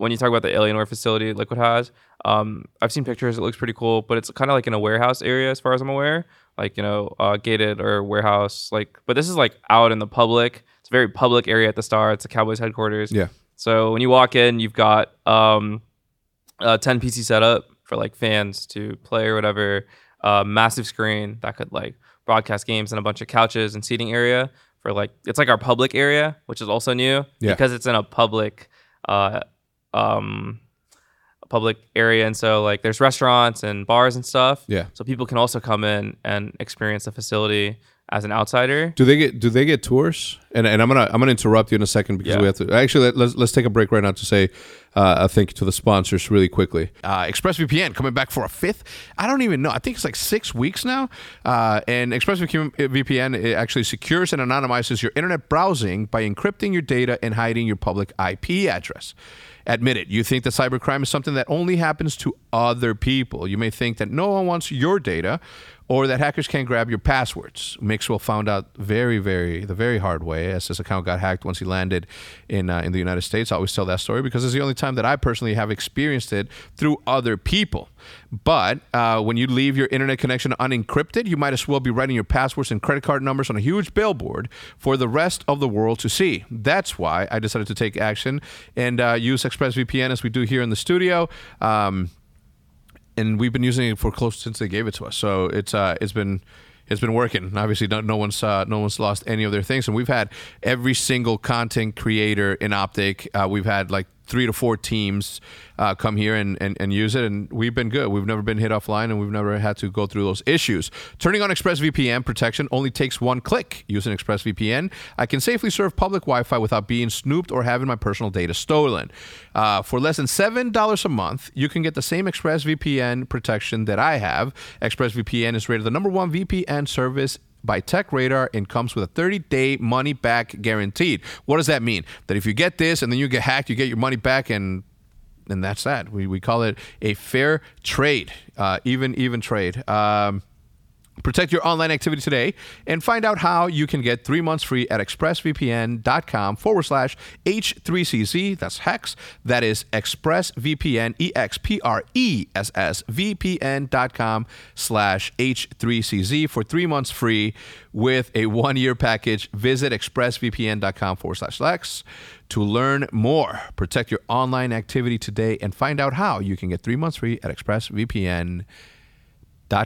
When you talk about the Alienware facility Liquid has, um, I've seen pictures. It looks pretty cool, but it's kind of like in a warehouse area, as far as I'm aware. Like you know, uh, gated or warehouse. Like, but this is like out in the public. It's a very public area at the star. It's the Cowboys headquarters. Yeah. So when you walk in, you've got um, a 10 PC setup for like fans to play or whatever. Uh, massive screen that could like broadcast games and a bunch of couches and seating area for like it's like our public area, which is also new Yeah. because it's in a public uh, um, a public area, and so like there's restaurants and bars and stuff. Yeah. So people can also come in and experience the facility as an outsider. Do they get do they get tours? And and I'm gonna I'm gonna interrupt you in a second because Yeah. we have to actually let, let's let's take a break right now to say uh, a thank you to the sponsors really quickly. Uh, ExpressVPN coming back for a fifth. I don't even know. I think it's like six weeks now. Uh, and ExpressVPN it actually secures and anonymizes your internet browsing by encrypting your data and hiding your public IP address. Admit it, you think that cybercrime is something that only happens to other people. You may think that no one wants your data or that hackers can't grab your passwords. Mixwell found out very, very, the very hard way as his account got hacked once he landed in uh, in the United States. I always tell that story because it's the only time that I personally have experienced it through other people. But uh, when you leave your internet connection unencrypted, you might as well be writing your passwords and credit card numbers on a huge billboard for the rest of the world to see. That's why I decided to take action and uh, use ExpressVPN as we do here in the studio. Um, and we've been using it for close since they gave it to us. So it's uh, it's been it's been working. Obviously, no, no one's uh, no one's lost any of their things, and we've had every single content creator in Optic. Uh, we've had like three to four teams uh, come here and, and, and use it, and we've been good. We've never been hit offline, and we've never had to go through those issues. Turning on ExpressVPN protection only takes one click. Using ExpressVPN, I can safely serve public Wi-Fi without being snooped or having my personal data stolen. Uh, for less than seven dollars a month, you can get the same ExpressVPN protection that I have. ExpressVPN is rated the number one VPN service by Tech Radar and comes with a 30 day money back guaranteed. What does that mean? That if you get this and then you get hacked, you get your money back and and that's that. We, we call it a fair trade, uh, even even trade. Um, Protect your online activity today and find out how you can get three months free at expressvpn.com forward slash H3CZ. That's HEX. That is expressvpn, E X P R E S S, VPN.com slash H3CZ for three months free with a one year package. Visit expressvpn.com forward slash Lex to learn more. Protect your online activity today and find out how you can get three months free at expressvpn.com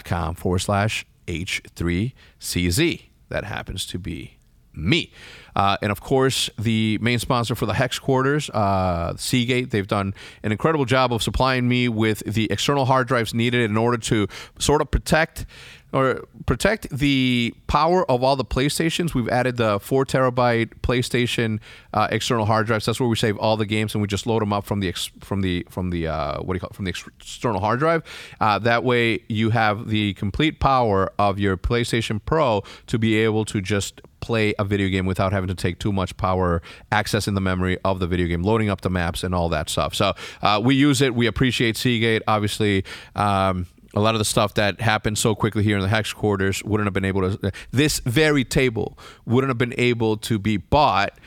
com forward slash H3CZ. That happens to be me. Uh, and of course, the main sponsor for the Hex Quarters, uh, Seagate, they've done an incredible job of supplying me with the external hard drives needed in order to sort of protect or protect the power of all the PlayStations. We've added the four terabyte PlayStation uh, external hard drives. That's where we save all the games and we just load them up from the ex- from the from the uh, what do you call it? from the ex- external hard drive. Uh, that way, you have the complete power of your PlayStation Pro to be able to just play a video game without having to take too much power accessing the memory of the video game, loading up the maps and all that stuff. So uh, we use it. We appreciate Seagate. Obviously, um, a lot of the stuff that happened so quickly here in the hex quarters wouldn't have been able to. This very table wouldn't have been able to be bought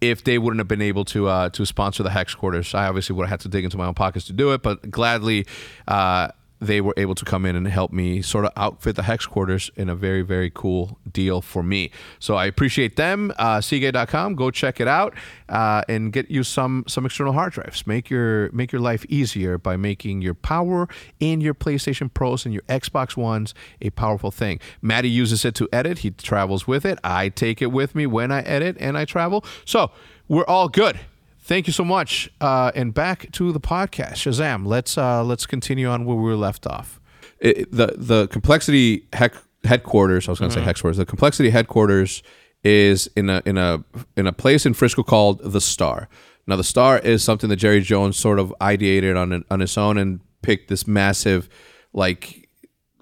if they wouldn't have been able to uh, to sponsor the hex quarters. I obviously would have had to dig into my own pockets to do it, but gladly. Uh, they were able to come in and help me sort of outfit the hex quarters in a very very cool deal for me. So i appreciate them. Uh, seagate.com go check it out uh, and get you some some external hard drives. Make your make your life easier by making your power in your playstation pros and your xbox ones a powerful thing. Maddie uses it to edit. He travels with it. I take it with me when i edit and i travel. So we're all good Thank you so much. Uh, and back to the podcast, Shahzam. Let's uh, let's continue on where we were left off. It, the the complexity heck, headquarters. I was going to say headquarters. The complexity headquarters is in a in a in a place in Frisco called the Star. Now, the Star is something that Jerry Jones sort of ideated on on his own and picked this massive, like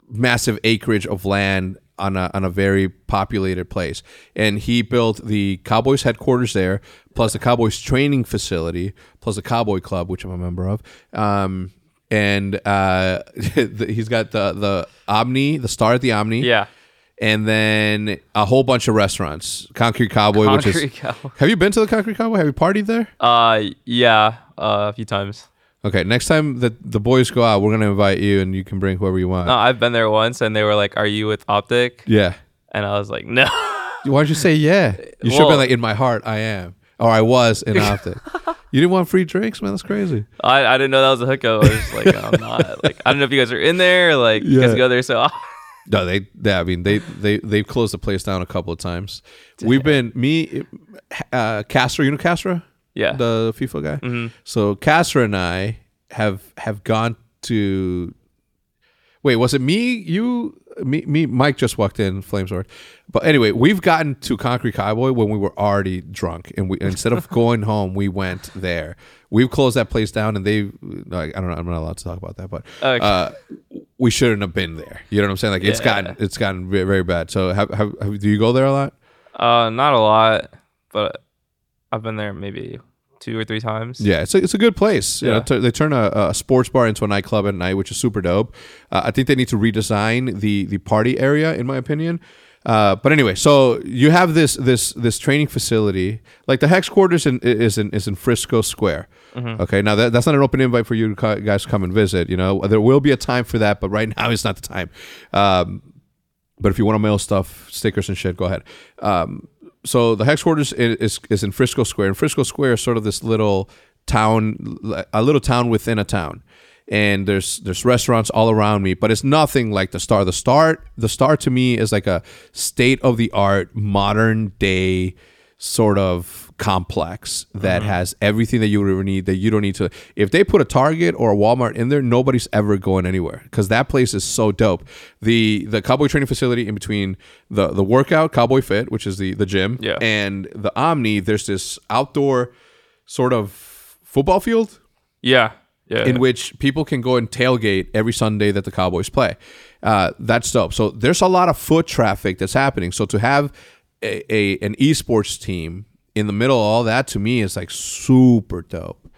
massive acreage of land on a, on a very populated place. And he built the Cowboys headquarters there, plus the Cowboys training facility, plus the Cowboy Club, which I'm a member of. Um, and uh, he's got the the Omni, the star at the Omni. Yeah. And then a whole bunch of restaurants. Concrete Cowboy, which is. Concrete Cowboy. Have you been to the Concrete Cowboy? Have you partied there? Uh, yeah, uh, a few times. Okay, next time that the boys go out, we're gonna invite you, and you can bring whoever you want. No, I've been there once, and they were like, "Are you with Optic?" Yeah. And I was like, "No." Why don't you say yeah? You should be Well- like, in my heart, I am, or I was in Optic. you didn't want free drinks, man. That's crazy. I, I didn't know that was a hookup. I was just like, I'm not. Like, I don't know if you guys are in there. Like, you Yeah. guys go there so. No, they, they. I mean, they they they've closed the place down a couple of times. We've been me, uh, Castro. You know Castro, Yeah. the FIFA guy. Mhm. So Castro and I have have gone to. Wait, was it me? You, me, me. Mike just walked in, Flamesword. But anyway, we've gotten to Concrete Cowboy when we were already drunk, and we instead of going home, we went there. We've closed that place down, and they. Like, I don't know. I'm not allowed to talk about that, but Okay. uh, we shouldn't have been there. You know what I'm saying? Like it's Yeah. gotten it's gotten very, very bad. So have, have, have do you go there a lot? Uh, not a lot, but I've been there maybe two or three times. Yeah, it's a, it's a good place. You know, Yeah. t- they turn a, a sports bar into a nightclub at night, which is super dope. Uh, I think they need to redesign the the party area, in my opinion. Uh, but anyway, so you have this this this training facility, like the hex quarters in, is in is in Frisco Square. Okay, now that, that's not an open invite for you guys to come and visit. You know, there will be a time for that, but right now is not the time. Um, but if you want to mail stuff, stickers and shit, go ahead. Um, so the hex quarters is, is in Frisco Square, and Frisco Square is sort of this little town, a little town within a town. And there's there's restaurants all around me, but it's nothing like the Star. The Star, the Star to me is like a state of the art, modern day sort of complex that has everything that you would ever need that you don't need to if they put a target or a walmart in there nobody's ever going anywhere because that place is so dope the the cowboy training facility in between the the workout cowboy fit which is the the gym Yeah. and the omni there's this outdoor sort of football field Yeah. Yeah. in which people can go and tailgate every Sunday that the Cowboys play. Uh, that's dope. So there's a lot of foot traffic that's happening. So to have a, a an esports team in the middle of all that to me is like super dope.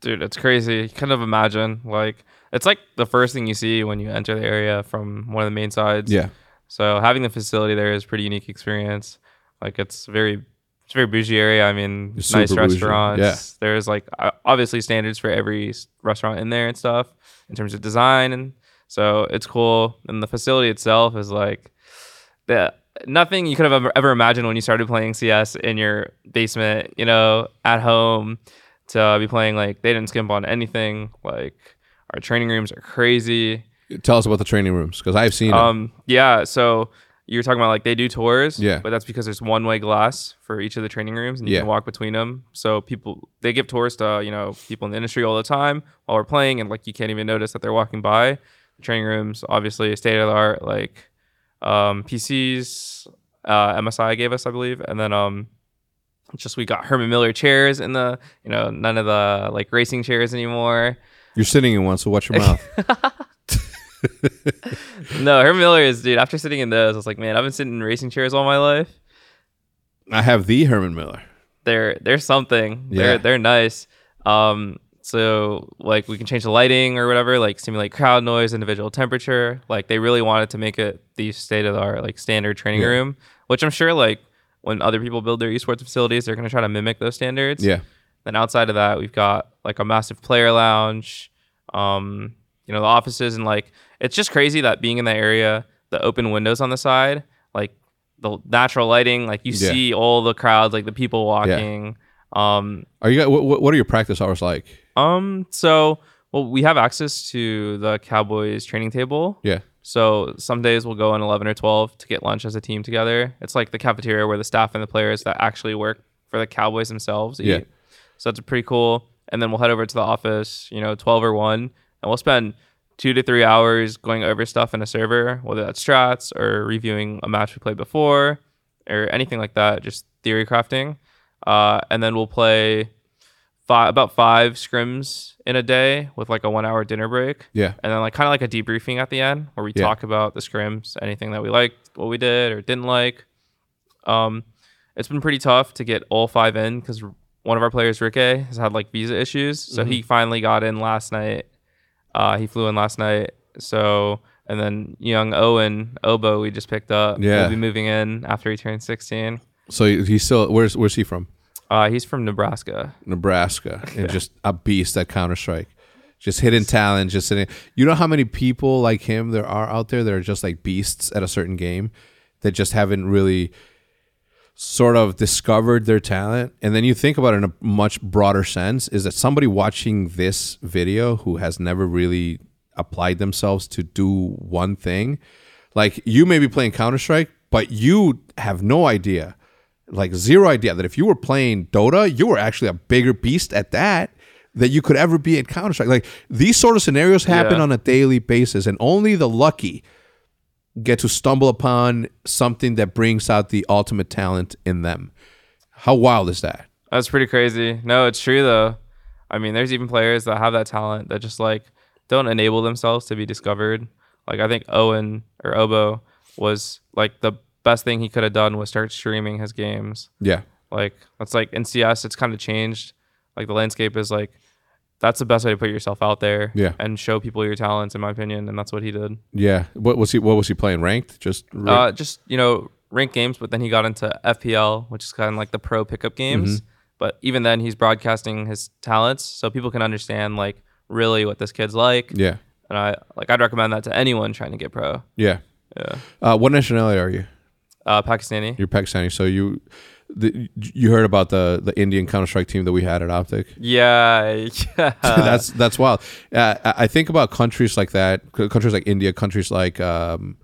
dude it's crazy. You kind of imagine like it's like the first thing you see when you enter the area from one of the main sides. Yeah. so having the facility there is a pretty unique experience. Like it's very it's a very bougie area. I mean It's nice restaurants. Yeah. there's like obviously standards for every restaurant in there and stuff in terms of design and so it's cool. And the facility itself is like the nothing you could have ever, ever imagined when you started playing CS in your basement, you know, at home to be playing like they didn't skimp on anything. Like our training rooms are crazy. Tell us about the training rooms because I've seen it. Um, yeah, so you were talking about like they do tours, Yeah. but that's because there's one way glass for each of the training rooms and you Yeah. can walk between them. So people they give tours to you know people in the industry all the time while we're playing, and like you can't even notice that they're walking by. The training rooms, obviously, state of the art, like um, PCs, uh, MSI gave us, I believe, and then um, just we got Herman Miller chairs in the you know none of the like racing chairs anymore. You're sitting in one, so watch your mouth. No, Herman Miller is dude. After sitting in those, I was like, man, I've been sitting in racing chairs all my life. I have the Herman Miller. they're they're something. Yeah. They're they're nice. Um, so like we can change the lighting or whatever, like simulate crowd noise, individual temperature. Like they really wanted to make it the state of the art, like standard training Yeah. room, which I'm sure like when other people build their esports facilities, they're gonna try to mimic those standards. Yeah. Then outside of that, we've got like a massive player lounge, um, you know, the offices and like it's just crazy that being in that area, the open windows on the side, like the natural lighting, like you Yeah. see all the crowds, like the people walking. Um, Are you guys, what, what are your practice hours like? um, so well, we have access to the Cowboys training table. Yeah. So some days we'll go in 11 or 12 to get lunch as a team together. It's like the cafeteria where the staff and the players that actually work for the Cowboys themselves eat. Yeah. So it's pretty cool. And then we'll head over to the office, you know, 12 or 1, and we'll spend two to three hours going over stuff in a server, whether that's strats or reviewing a match we played before or anything like that, just theory crafting. Uh, and then we'll play five, about five scrims in a day with like a one hour dinner break Yeah. and then like kind of like a debriefing at the end where we Yeah. talk about the scrims, anything that we liked, what we did or didn't like. Um, it's been pretty tough to get all five in because one of our players, Ricky, has had like visa issues, so Mm-hmm. he finally got in last night. Uh, he flew in last night, so and then young Owen Obo we just picked up. Yeah. will be moving in after he turns sixteen. So he's still, where's, where's he from? Uh, he's from Nebraska. Nebraska and just a beast at Counter Strike. Just hidden talent, just sitting. You know how many people like him there are out there that are just like beasts at a certain game that just haven't really sort of discovered their talent. And then you think about it in a much broader sense is that somebody watching this video who has never really applied themselves to do one thing, like you may be playing Counter Strike, but you have no idea like zero idea that if you were playing Dota, you were actually a bigger beast at that that you could ever be at Counter Strike. Like these sort of scenarios happen Yeah. on a daily basis, and only the lucky get to stumble upon something that brings out the ultimate talent in them. How wild is that? That's pretty crazy. No, it's true though. I mean, there's even players that have that talent that just like don't enable themselves to be discovered. Like I think Owen or Obo was like the best thing he could have done was start streaming his games. Yeah, Like that's like in CS, it's kind of changed. Like the landscape is like that's the best way to put yourself out there. Yeah. and show people your talents, in my opinion, and that's what he did. Yeah. What was he? What was he playing? Ranked? Just rank- Uh, just you know, ranked games, but then he got into FPL, which is kind of like the pro pickup games. But even then, he's broadcasting his talents, so people can understand like really what this kid's like. yeah. And I like I'd recommend that to anyone trying to get pro. Yeah. Yeah, Uh, what nationality are you? Uh, Pakistani. You're Pakistani. So you, the, you heard about the the Indian Counter Strike team that we had at Optic. Yeah, yeah. that's that's wild. Uh, I think about countries like that, countries like India, countries like um,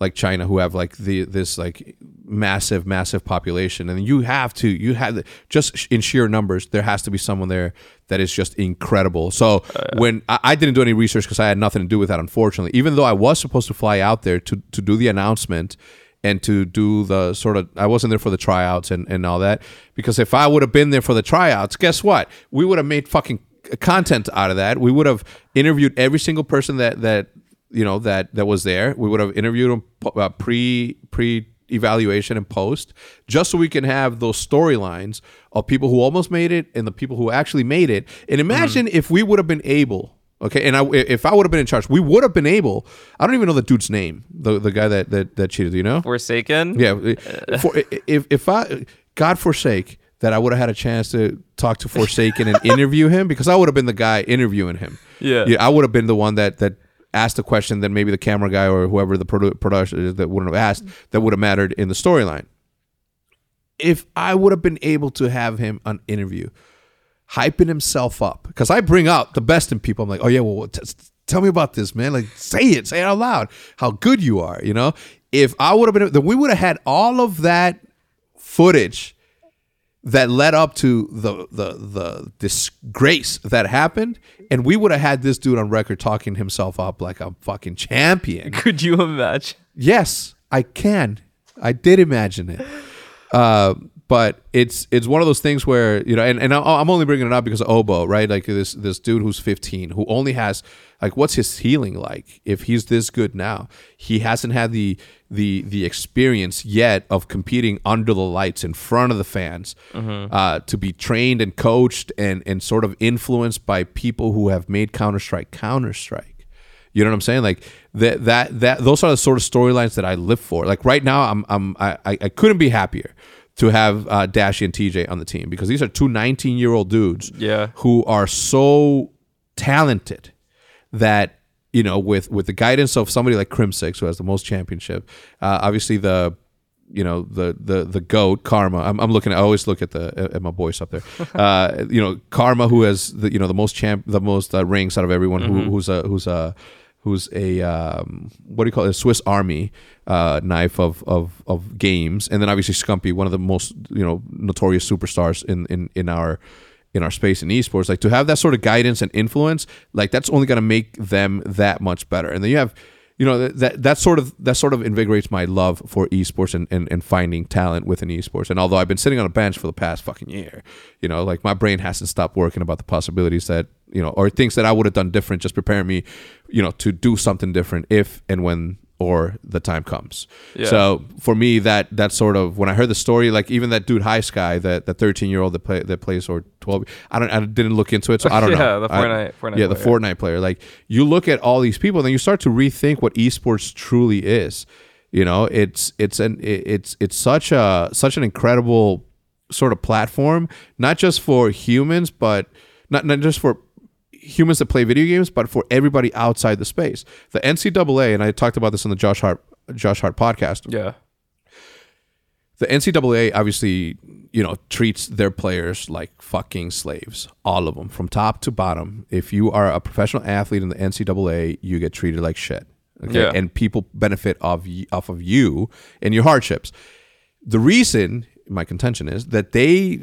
like China, who have like the this like massive, massive population, and you have to you have just in sheer numbers, there has to be someone there that is just incredible. So when I, I didn't do any research because I had nothing to do with that, unfortunately, even though I was supposed to fly out there to to do the announcement and to do the sort of I wasn't there for the tryouts and, and all that because if I would have been there for the tryouts, guess what? We would have made fucking content out of that. We would have interviewed every single person that that you know that that was there. We would have interviewed them uh, pre pre evaluation and post just so we can have those storylines of people who almost made it and the people who actually made it. And imagine if we would have been able Okay, and I, if I would have been in charge, we would have been able. I don't even know the dude's name, the the guy that that, that cheated. You know? Forsaken. Yeah, for, if if I God forsake that I would have had a chance to talk to Forsaken and interview him because I would have been the guy interviewing him. Yeah. yeah, I would have been the one that that asked the question that maybe the camera guy or whoever the produ- production is that wouldn't have asked that would have mattered in the storyline. If I would have been able to have him on interview, hyping himself up because I bring out the best in people. I'm like, oh yeah, well, t- tell me about this, man. Like, say it, say it out loud. How good you are, you know. If I would have been, then we would have had all of that footage that led up to the the the disgrace that happened, and we would have had this dude on record talking himself up like a fucking champion. Could you imagine? Yes, I can. I did imagine it. Uh, but it's it's one of those things where you know, and, and I'm only bringing it up because of Obo, right? Like this this dude who's 15, who only has like what's his healing like? If he's this good now, he hasn't had the the the experience yet of competing under the lights in front of the fans, uh, to be trained and coached and and sort of influenced by people who have made Counter Strike Counter Strike. You know what I'm saying? Like that that that those are the sort of storylines that I live for. Like right now, I'm I'm I I couldn't be happier to have uh, Dashy and TJ on the team because these are two 19 year old dudes Yeah. who are so talented that you know with with the guidance of somebody like Crimsix who has the most championship, uh, obviously the you know the the the goat karma. I'm, I'm looking i always look at the at my voice up there. Uh you know karma who has the you know the most champ the most uh, rings out of everyone who, who's a who's a who's a um, what do you call it? A swiss army uh knife of of of games. And then obviously scumpy one of the most you know notorious superstars in in in our in our space in esports. Like to have that sort of guidance and influence like that's only going to make them that much better. And then you have you know that, that sort of that sort of invigorates my love for esports and, and, and finding talent within esports. And although I've been sitting on a bench for the past fucking year, you know, like my brain hasn't stopped working about the possibilities that you know, or things that I would have done different, just preparing me, you know, to do something different if and when or the time comes. Yeah. So for me, that that sort of when I heard the story, like even that dude High Sky, that the thirteen year old that play that plays or twelve, I don't I didn't look into it, so I don't Yeah, know. the I- Fortnite- Fortnite yeah, the player. Fortnite player. Like you look at all these people, then you start to rethink what esports truly is. You know, it's it's an it's it's such a such an incredible sort of platform, not just for humans, but not not just for humans that play video games, but for everybody outside the space. The NCAA, and I talked about this on the Josh Hart Josh Hart podcast Yeah. the NCAA obviously, you know, treats their players like fucking slaves, all of them, from top to bottom. If you are a professional athlete in the NCAA, you get treated like shit. Okay, Yeah. and people benefit of y- off of you and your hardships. The reason, my contention is that they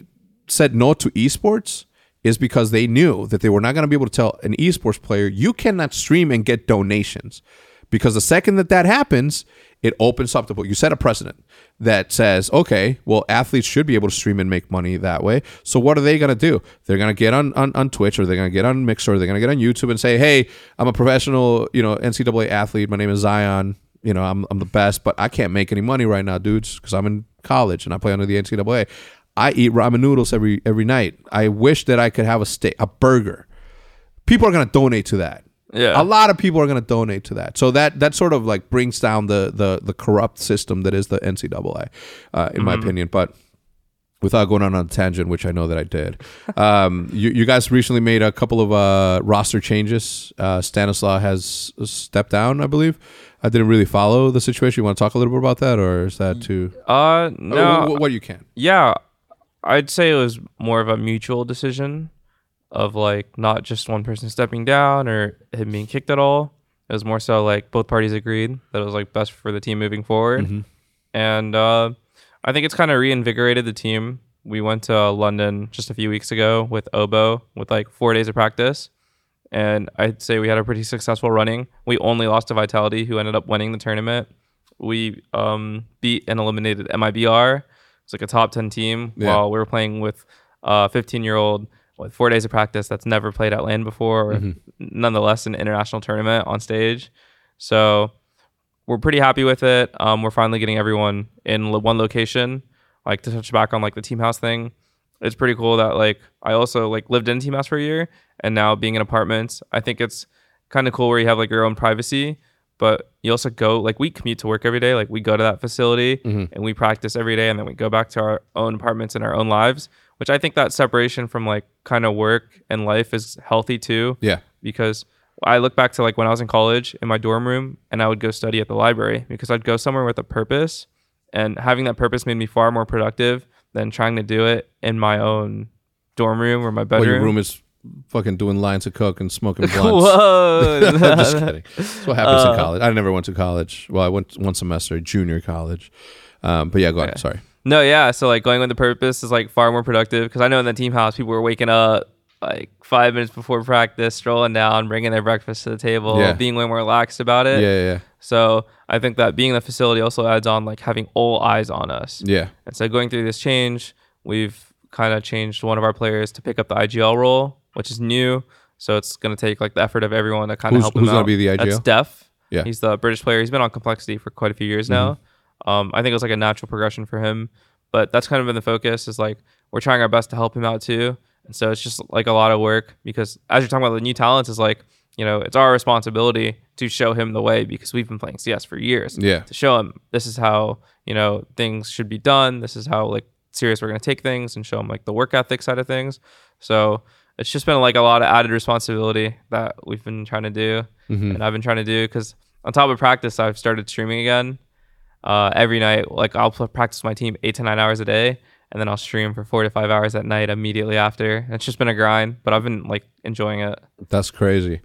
said no to esports is because they knew that they were not going to be able to tell an esports player you cannot stream and get donations. Because the second that that happens it opens up the book. you set a precedent that says okay well athletes should be able to stream and make money that way. So what are they going to do? They're going to get on, on on twitch or they're going to get on mixer or they're going to get on youtube and say hey i'm a professional you know ncaa athlete. My name is zion. You know i'm, I'm the best but i can't make any money right now dudes because i'm in college and i play under the ncaa i eat ramen noodles every every night i wish that i could have a steak a burger people are gonna donate to that. Yeah. A lot of people are going to donate to that. So that that sort of like brings down the the the corrupt system that is the NCAA, uh, in my opinion. But without going on a tangent, which I know that I did, um, you, you guys recently made a couple of uh, roster changes. Uh, Stanislaw has stepped down, I believe. I didn't really follow the situation. You want to talk a little bit about that, or is that too? uh, Oh, no. wh- what you can. yeah, I'd say it was more of a mutual decision of like not just one person stepping down or him being kicked at all. It was more so like both parties agreed that it was like best for the team moving forward. And uh, I think it's kind of reinvigorated the team. We went to London just a few weeks ago with Obo with like four days of practice. And I'd say we had a pretty successful running. We only lost to Vitality, who ended up winning the tournament. We um, beat and eliminated MIBR. It's like a top 10 team Yeah. while we were playing with a 15 year old with four days of practice that's never played at land before, or nonetheless an international tournament on stage. So we're pretty happy with it. Um, we're finally getting everyone in lo- one location. Like to touch back on like the team house thing, it's pretty cool that like I also like lived in team house for a year and now being in apartments. I think it's kind of cool where you have like your own privacy, but you also go like we commute to work every day. Like we go to that facility mm-hmm. and we practice every day, and then we go back to our own apartments and our own lives. Which I think that separation from like kind of work and life is healthy too Yeah. because I look back to like when I was in college in my dorm room and I would go study at the library because I'd go somewhere with a purpose and having that purpose made me far more productive than trying to do it in my own dorm room or my Well, bedroom. your room is fucking doing lines of coke and smoking blunts. Whoa. I'm just kidding. That's what happens Uh, in college. I never went to college. Well, I went one semester, junior college. Um, but yeah, go ahead. Sorry. No, yeah. So like going with the purpose is like far more productive because I know in the team house people were waking up like five minutes before practice, strolling down, bringing their breakfast to the table, Yeah. being way more relaxed about it. yeah, yeah. So I think that being in the facility also adds on like having all eyes on us. Yeah. And so going through this change, we've kind of changed one of our players to pick up the IGL role, which is new. So it's going to take like the effort of everyone to kind of Who's- help who's him gonna out. be the That's IGL? Dephh. Yeah. He's the British player. He's been on complexity for quite a few years now. Mm-hmm. Um, I think it was like a natural progression for him, but that's kind of been the focus. Is like we're trying our best to help him out too, and so it's just like a lot of work because as you're talking about the new talents, is like you know it's our responsibility to show him the way because we've been playing CS for years Yeah. to show him this is how you know things should be done this is how like serious we're going to take things and show him like the work ethic side of things so it's just been like a lot of added responsibility that we've been trying to do and i've been trying to do because on top of practice i've started streaming again. Uh, every night like i'll practice my team eight to nine hours a day and then i'll stream for four to five hours at night immediately after. It's just been a grind but i've been like enjoying it. That's crazy.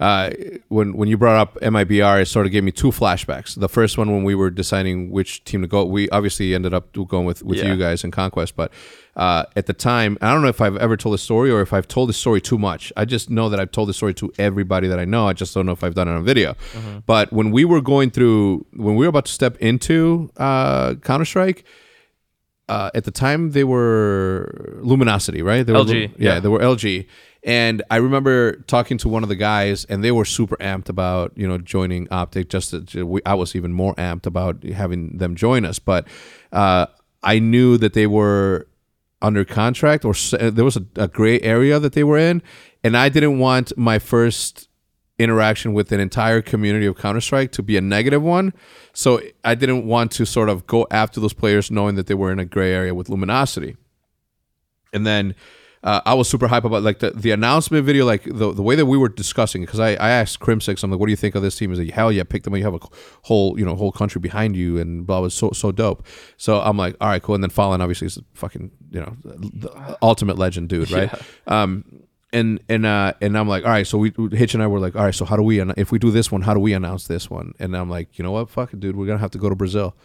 Uh, when when you brought up MIBR, it sort of gave me two flashbacks. The first one when we were deciding which team to go, we obviously ended up going with with Yeah. you guys in Conquest. But uh, at the time, I don't know if I've ever told this story or if I've told this story too much. I just know that I've told this story to everybody that I know. I just don't know if I've done it on video. But when we were going through, when we were about to step into uh, Counter Strike. Uh, at the time, they were Luminosity, right? They were LG, yeah, yeah. they were LG. And I remember talking to one of the guys, and they were super amped about you know joining Optic. Just to, we, I was even more amped about having them join us. But uh, I knew that they were under contract, or uh, there was a, a gray area that they were in, and I didn't want my first interaction with an entire community of Counter Strike to be a negative one. So I didn't want to sort of go after those players knowing that they were in a gray area with Luminosity. And then uh, I was super hype about like the, the announcement video, like the, the way that we were discussing because I, I asked Crimsix, I'm like, what do you think of this team? Is like, hell yeah, pick them up. You have a whole you know whole country behind you and blah was so so dope. So I'm like, all right, cool. And then Fallen obviously is fucking you know the ultimate legend dude, right? Um, and and uh and I'm like, all right, so we Hitch and I were like, all right, so how do we if we do this one, how do we announce this one? And I'm like, you know what, fuck it, dude, we're gonna have to go to Brazil.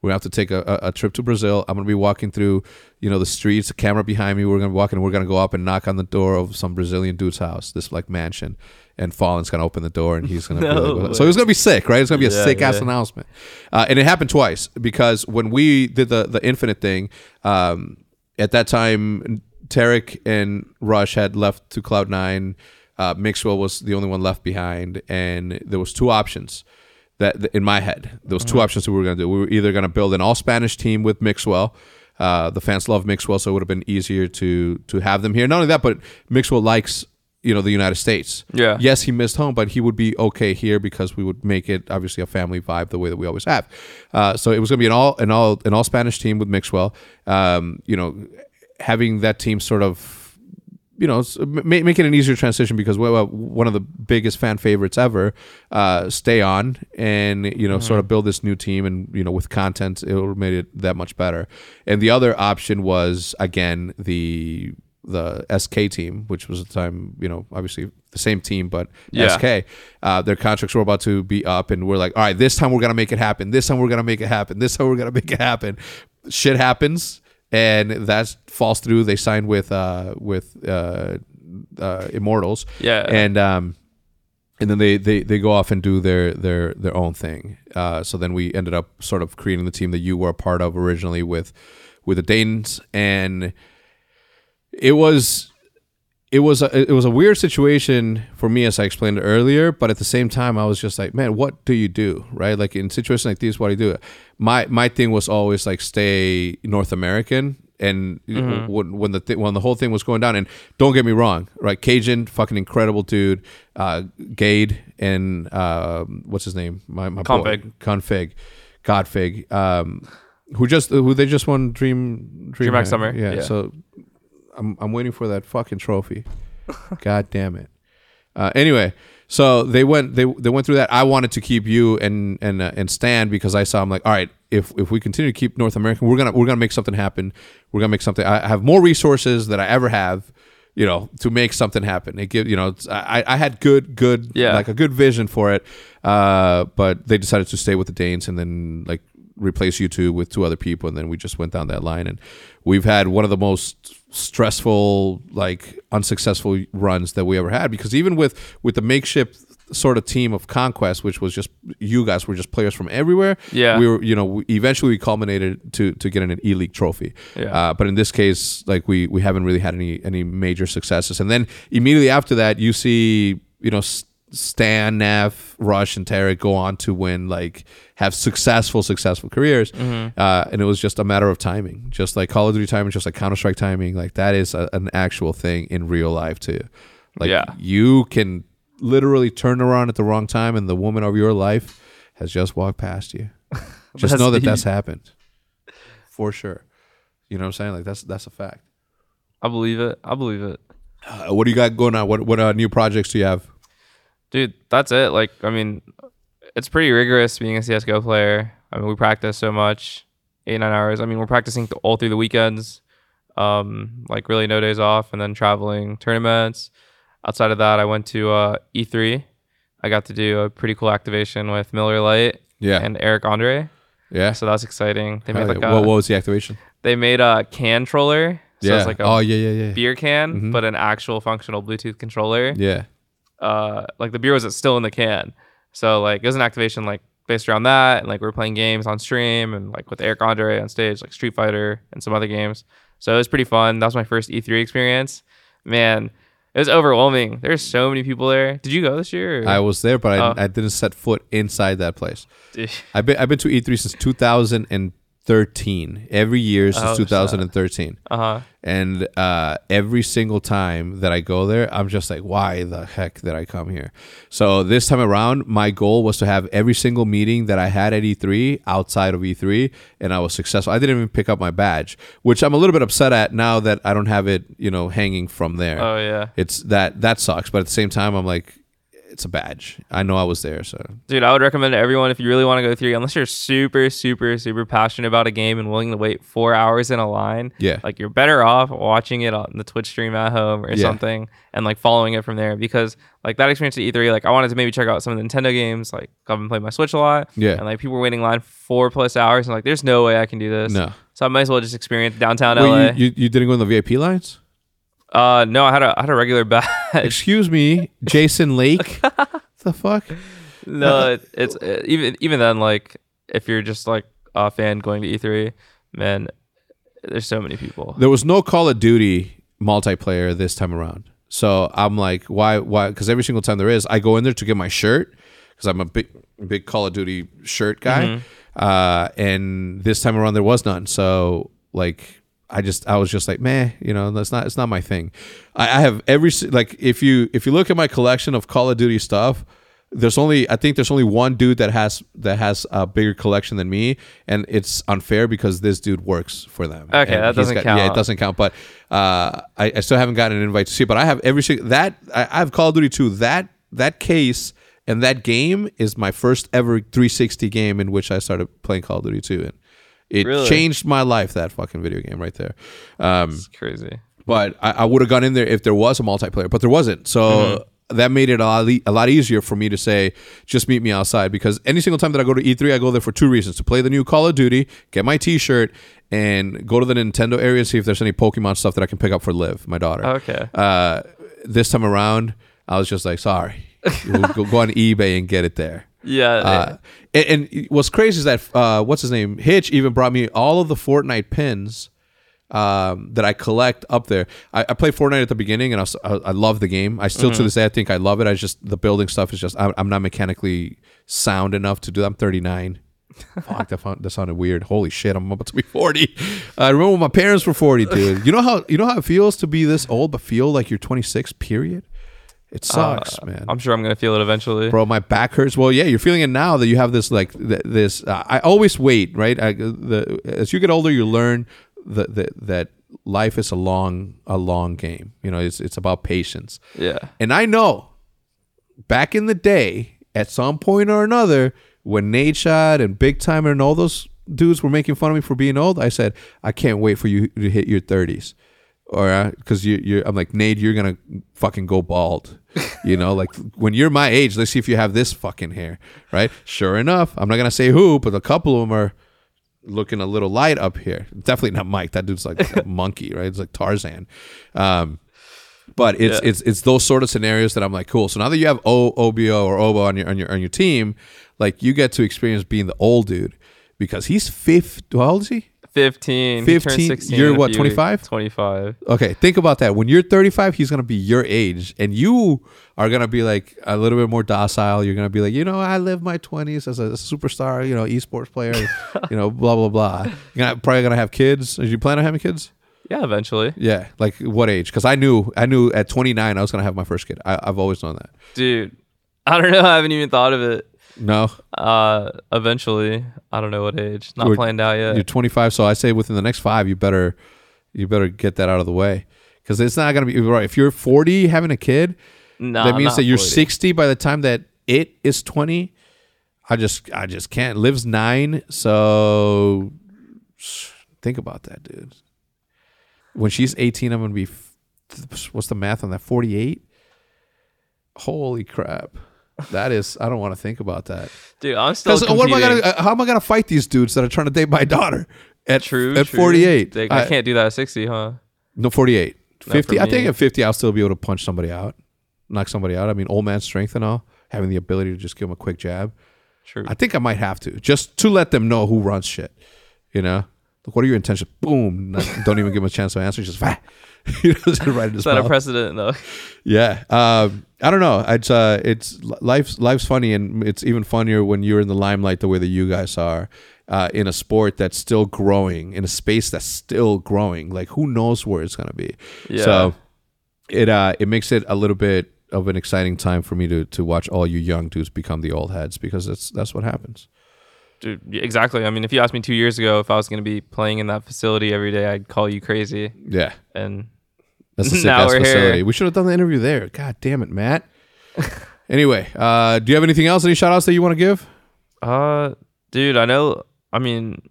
We're gonna have to take a, a, a trip to Brazil. I'm gonna be walking through, you know, the streets, a camera behind me. We're gonna be walking. We're gonna go up and knock on the door of some Brazilian dude's house, this like mansion, and Fallen's gonna open the door and he's gonna. No like, so it's gonna be sick, right? It's gonna be a Yeah, sick ass yeah. announcement, uh, and it happened twice because when we did the the Infinite thing, um, at that time, Tarik and Rush had left to Cloud Nine. Uh, Mixwell was the only one left behind, and there was two options that in my head there was two options that we were going to do. We were either going to build an all Spanish team with Mixwell. Uh, the fans love Mixwell, so it would have been easier to to have them here. Not only that, but Mixwell likes you know the United States. Yeah. Yes, he missed home, but he would be okay here because we would make it obviously a family vibe the way that we always have. Uh, so it was going to be an all an all an all Spanish team with Mixwell. Um, you know, having that team sort of you know, s- make it an easier transition because one of the biggest fan favorites ever, uh, stay on and you know sort of build this new team and you know with content it made it that much better. And the other option was again the the SK team, which was at the time you know obviously the same team but Yeah. SK. Uh, their contracts were about to be up, and we're like, all right, this time we're gonna make it happen. This time we're gonna make it happen. This time we're gonna make it happen. Shit happens and that falls through. They signed with uh, with uh, uh, Immortals, Yeah. and um, and then they, they they go off and do their their their own thing. Uh, so then we ended up sort of creating the team that you were a part of originally with with the Danes, and it was it was a, it was a weird situation for me as I explained earlier, but at the same time I was just like, man, what do you do, right? Like in situations like these, what do you do? My my thing was always like stay North American, and when when the th- when the whole thing was going down, and don't get me wrong, right? Cajun, fucking incredible dude, uh, Gade and uh, what's his name? My my boy. Config. config, Godfig, um, who just who they just won Dream DreamHack Hack. Summer, yeah. yeah. So I'm I'm waiting for that fucking trophy. God damn it. Uh, anyway, so they went they they went through that. I wanted to keep you and and uh, and Stan because I saw I'm like, all right, if if we continue to keep North American, we're gonna we're gonna make something happen. We're gonna make something. I have more resources than I ever have. You know, to make something happen. It give you know, I I had good good Yeah. like a good vision for it. Uh, but they decided to stay with the Danes and then like replace you two with two other people, and then we just went down that line. And we've had one of the most stressful, like unsuccessful runs that we ever had because even with with the makeshift sort of team of conquest which was just you guys were just players from everywhere Yeah. we were you know we, eventually we culminated to to getting an e-league trophy Yeah. uh, but in this case like we we haven't really had any any major successes and then immediately after that you see you know S- Stan, NAF, Rush, and Tarik go on to win, like have successful, successful careers, Mm-hmm. uh, and it was just a matter of timing, just like Call of Duty timing, just like Counter Strike timing. Like that is a, an actual thing in real life too. Like Yeah. you can literally turn around at the wrong time, and the woman of your life has just walked past you. Just know that the- that's happened, for sure. You know what I'm saying? Like that's that's a fact. I believe it. I believe it. Uh, what do you got going on? What what uh, new projects do you have? Dude, that's it. Like, I mean, it's pretty rigorous being a CSGO player. I mean, we practice so much, eight, nine hours. I mean, we're practicing th- all through the weekends, um, like really no days off, and then traveling tournaments. Outside of that, I went to uh, E3. I got to do a pretty cool activation with Miller Lite Yeah, and Eric Andre. yeah. So that's exciting. They made like yeah. a, what, what was the activation? they made a can troller. So yeah. it's like a oh yeah, yeah, yeah. beer can, Mhm. but an actual functional Bluetooth controller. Yeah. Uh like the beer was still in the can. So like it was an activation like based around that and like we were playing games on stream and like with Eric Andre on stage, like Street Fighter and some other games. So it was pretty fun. That was my first E3 experience. Man, it was overwhelming. There's so many people there. Did you go this year? or- I was there, but I, Oh. I didn't set foot inside that place. I've been I've been to E3 since 2013. Every year since Oh, shit. 2013, uh-huh. and uh, every single time that I go there, I'm just like, why the heck did I come here? So this time around, my goal was to have every single meeting that I had at E3 outside of E3, and I was successful. I didn't even pick up my badge, which I'm a little bit upset at now that I don't have it, you know, hanging from there. Oh yeah. it's that that sucks, but at the same time, I'm like, it's a badge. I know I was there, so Dude, I would recommend to everyone if you really want to go through, unless you're super, super, super passionate about a game and willing to wait four hours in a line, yeah. like you're better off watching it on the Twitch stream at home or Yeah. something and like following it from there because like that experience at E3, like I wanted to maybe check out some of the Nintendo games. Like I've been playing my Switch a lot Yeah. and like people were waiting line four plus hours and like there's no way I can do this. No. So I might as well just experience downtown Wait, LA. you, you, you didn't go in the VIP lines? Uh no, I had a I had a regular badge. Excuse me, Jason Lake. the fuck? no, it, it's uh, even even then like if you're just like a fan going to E3, man, there's so many people. There was no Call of Duty multiplayer this time around. So I'm like, why? Why? Because every single time there is, I go in there to get my shirt because I'm a big, big Call of Duty shirt guy. Uh, and this time around there was none. So like, I just I was just like, man, you know, that's not it's not my thing. I, I have every like if you if you look at my collection of Call of Duty stuff, there's only I think there's only one dude that has that has a bigger collection than me, and it's unfair because this dude works for them. Okay, And that doesn't count. Yeah, it doesn't count. But uh, I, I still haven't gotten an invite to see. But I have every single that I, I have Call of Duty 2. That that case and that game is my first ever 360 game in which I started playing Call of Duty 2, and it Really? changed my life. That fucking video game right there. Um, It's crazy. but I, I would have gone in there if there was a multiplayer, but there wasn't. So Mm-hmm. that made it a lot, e- a lot easier for me to say, just meet me outside. Because any single time that I go to E3, I go there for two reasons: to play the new Call of Duty, get my T-shirt, and go to the Nintendo area and see if there's any Pokemon stuff that I can pick up for Liv, my daughter. Okay. Uh, this time around, I was just like, sorry, We'll go, go on eBay and get it there. Yeah. Uh, and, and what's crazy is that uh, what's his name? Hitch even brought me all of the Fortnite pins um, that I collect up there. I, I played Fortnite at the beginning, and I, was, I, I love the game. I still to this day I think I love it. I just the building stuff is just I'm, I'm not mechanically sound enough to do. that. I'm 39. Fuck, that, found, that sounded weird. Holy shit, I'm about to be 40. I remember when my parents were 40, dude. You know how you know how it feels to be this old but feel like you're 26. Period. It sucks, man. I'm sure I'm gonna feel it eventually. bro my back hurts. Well yeah you're feeling it now that you have this like th- this uh, i always wait right? I, the as you get older you learn that that that life is a long a long game. You know it's it's about patience. Yeah. and i know back in the day at some point or another when Nadeshot and BigTymeR and all those dudes were making fun of me for being old i said i can't wait for you to hit your 30s or because you, you're i'm like nate you're gonna fucking go bald you know like when you're my age let's see if you have this fucking hair right sure enough i'm not gonna say who but a couple of them are looking a little light up here definitely not mike that dude's like a monkey right it's like tarzan um but it's Yeah. it's it's those sort of scenarios that I'm like, cool. So now that you have o, OBO or OBO on your on your on your team, like you get to experience being the old dude because he's fifth. How old is he? 15. He 15, 16 you're what, 25? 25. Okay, think about that. When you're 35, he's gonna be your age, and you are gonna be like a little bit more docile. You're gonna be like, you know, I lived my 20s as a superstar, you know, esports player, you know, blah blah blah. You're gonna, probably gonna have kids. Are you plan on having kids? Yeah, eventually. Yeah, like what age? Because I knew, I knew at 29 I was gonna have my first kid. I, I've always known that. Dude, I don't know. I haven't even thought of it. No, Uh, eventually, I don't know what age. Not You're- planned out yet. you're 25, so I say within the next five, you better, you better get that out of the way, because it's not gonna be right. If you're 40 having a kid, no, that means that you're 40. 60 by the time that it is 20. I just, I just can't. Lives nine, so think about that, dude. When she's 18, I'm gonna be. What's the math on that? 48. Holy crap. That is, I don't want to think about that. Dude, I'm still. What am I gonna? How am I gonna fight these dudes that are trying to date my daughter at True. at true. 48? Like, I, I- can't do that at 60, huh? No, 48. Not 50. I think at 50, I'll still be able to punch somebody out, knock somebody out. I mean, old man strength and all, having the ability to just give them a quick jab. True. I think I might have to just to let them know who runs shit. You know, like, what are your intentions? Boom. Not- don't even give him a chance to answer. Just. You know, just right in his Is that a precedent though? Yeah. Um, I don't know. It's uh, it's life's life's funny, and it's even funnier when you're in the limelight the way that you guys are. Uh, in a sport that's still growing, in a space that's still growing, like who knows where it's gonna be. Yeah. So it uh it makes it a little bit of an exciting time for me to to watch all you young dudes become the old heads because that's that's what happens. Exactly. I mean, if you asked me two years ago if I was going to be playing in that facility every day, I'd call you crazy. Yeah. And That's a sick Now ass we're here. We should have done the interview there. God damn it, Matt. anyway, uh, do you have anything else? Any shout outs that you want to give? Uh, dude, I know. I mean,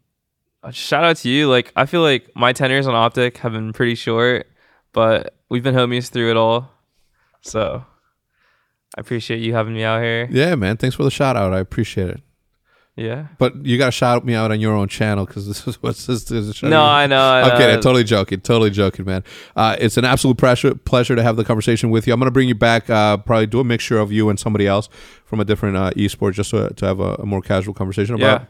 uh, shout out to you. Like, I feel like my tenures on Optic have been pretty short, but we've been homies through it all. So, I appreciate you having me out here. Yeah, man. Thanks for the shout out. I appreciate it. Yeah. But you got to shout me out on your own channel because this is what's this. this is No, I know. I I'm know. kidding. Totally joking. Totally joking, man. Uh, it's an absolute pleasure pleasure to have the conversation with you. I'm gonna bring you back. Uh, probably do a mixture of you and somebody else from a different uh, esport, just to, to have a, a more casual conversation about Yeah.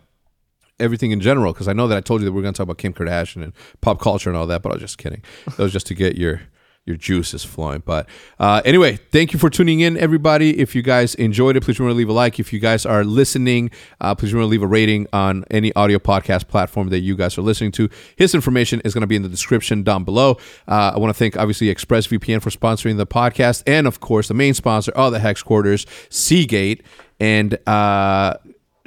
everything in general. Because I know that I told you that we are gonna talk about Kim Kardashian and pop culture and all that, but I was just kidding. That was just to get your your juice is flowing. But uh, anyway, thank you for tuning in, everybody. If you guys enjoyed it, please remember to leave a like. If you guys are listening, uh, please remember to leave a rating on any audio podcast platform that you guys are listening to. His information is going to be in the description down below. Uh, I want to thank, obviously, ExpressVPN for sponsoring the podcast. And, of course, the main sponsor of the Hex Quarters, Seagate. And uh,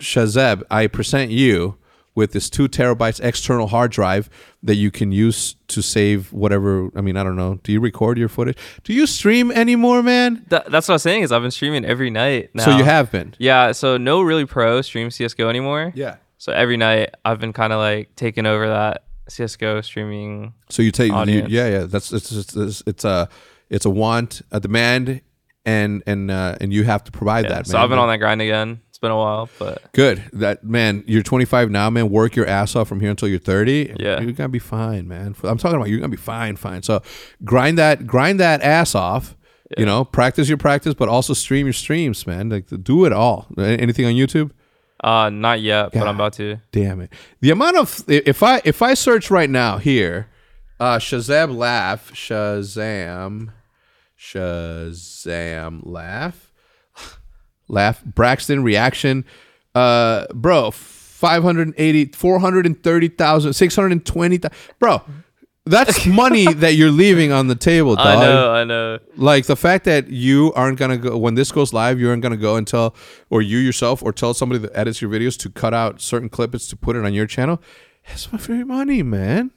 Shahzeb, I present you with this two terabytes external hard drive that you can use to save whatever. I mean, I don't know. Do you record your footage? Do you stream anymore, man? That, that's what I'm saying is I've been streaming every night now. So you have been. Yeah. So no really pro stream CS:GO anymore. Yeah. So every night I've been kind of like taking over that CS:GO streaming. So you take, you, yeah, yeah. That's it's it's, it's, it's a it's a want, a demand, and and uh, and you have to provide Yeah, that. so man. I've been on that grind again. Been a while, but Good. That man, you're 25 now, man. Work your ass off from here until you're 30. Yeah. you're gonna be fine, man. I'm talking about you're gonna be fine, fine. So grind that, grind that ass off. You know, practice your practice, but also stream your streams, man. Like do it all. Anything on YouTube? uh, not yet. But I'm about to. Damn it. The amount of if I if I search right now here, uh Shahzam laugh, Shahzam, Shahzam laugh, laugh, Braxton reaction, uh bro, 580 430,000, 620,000. Bro, that's money that you're leaving on the table, dog. I know. I know. Like the fact that you aren't gonna go when this goes live, you aren't gonna go and tell, or you yourself, or tell somebody that edits your videos to cut out certain clips to put it on your channel. That's my free money, man.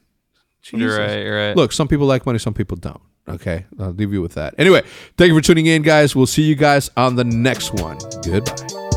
You're right. You're right. Look, some people like money, some people don't. Okay, I'll leave you with that. Anyway, thank you for tuning in, guys. We'll see you guys on the next one. Goodbye.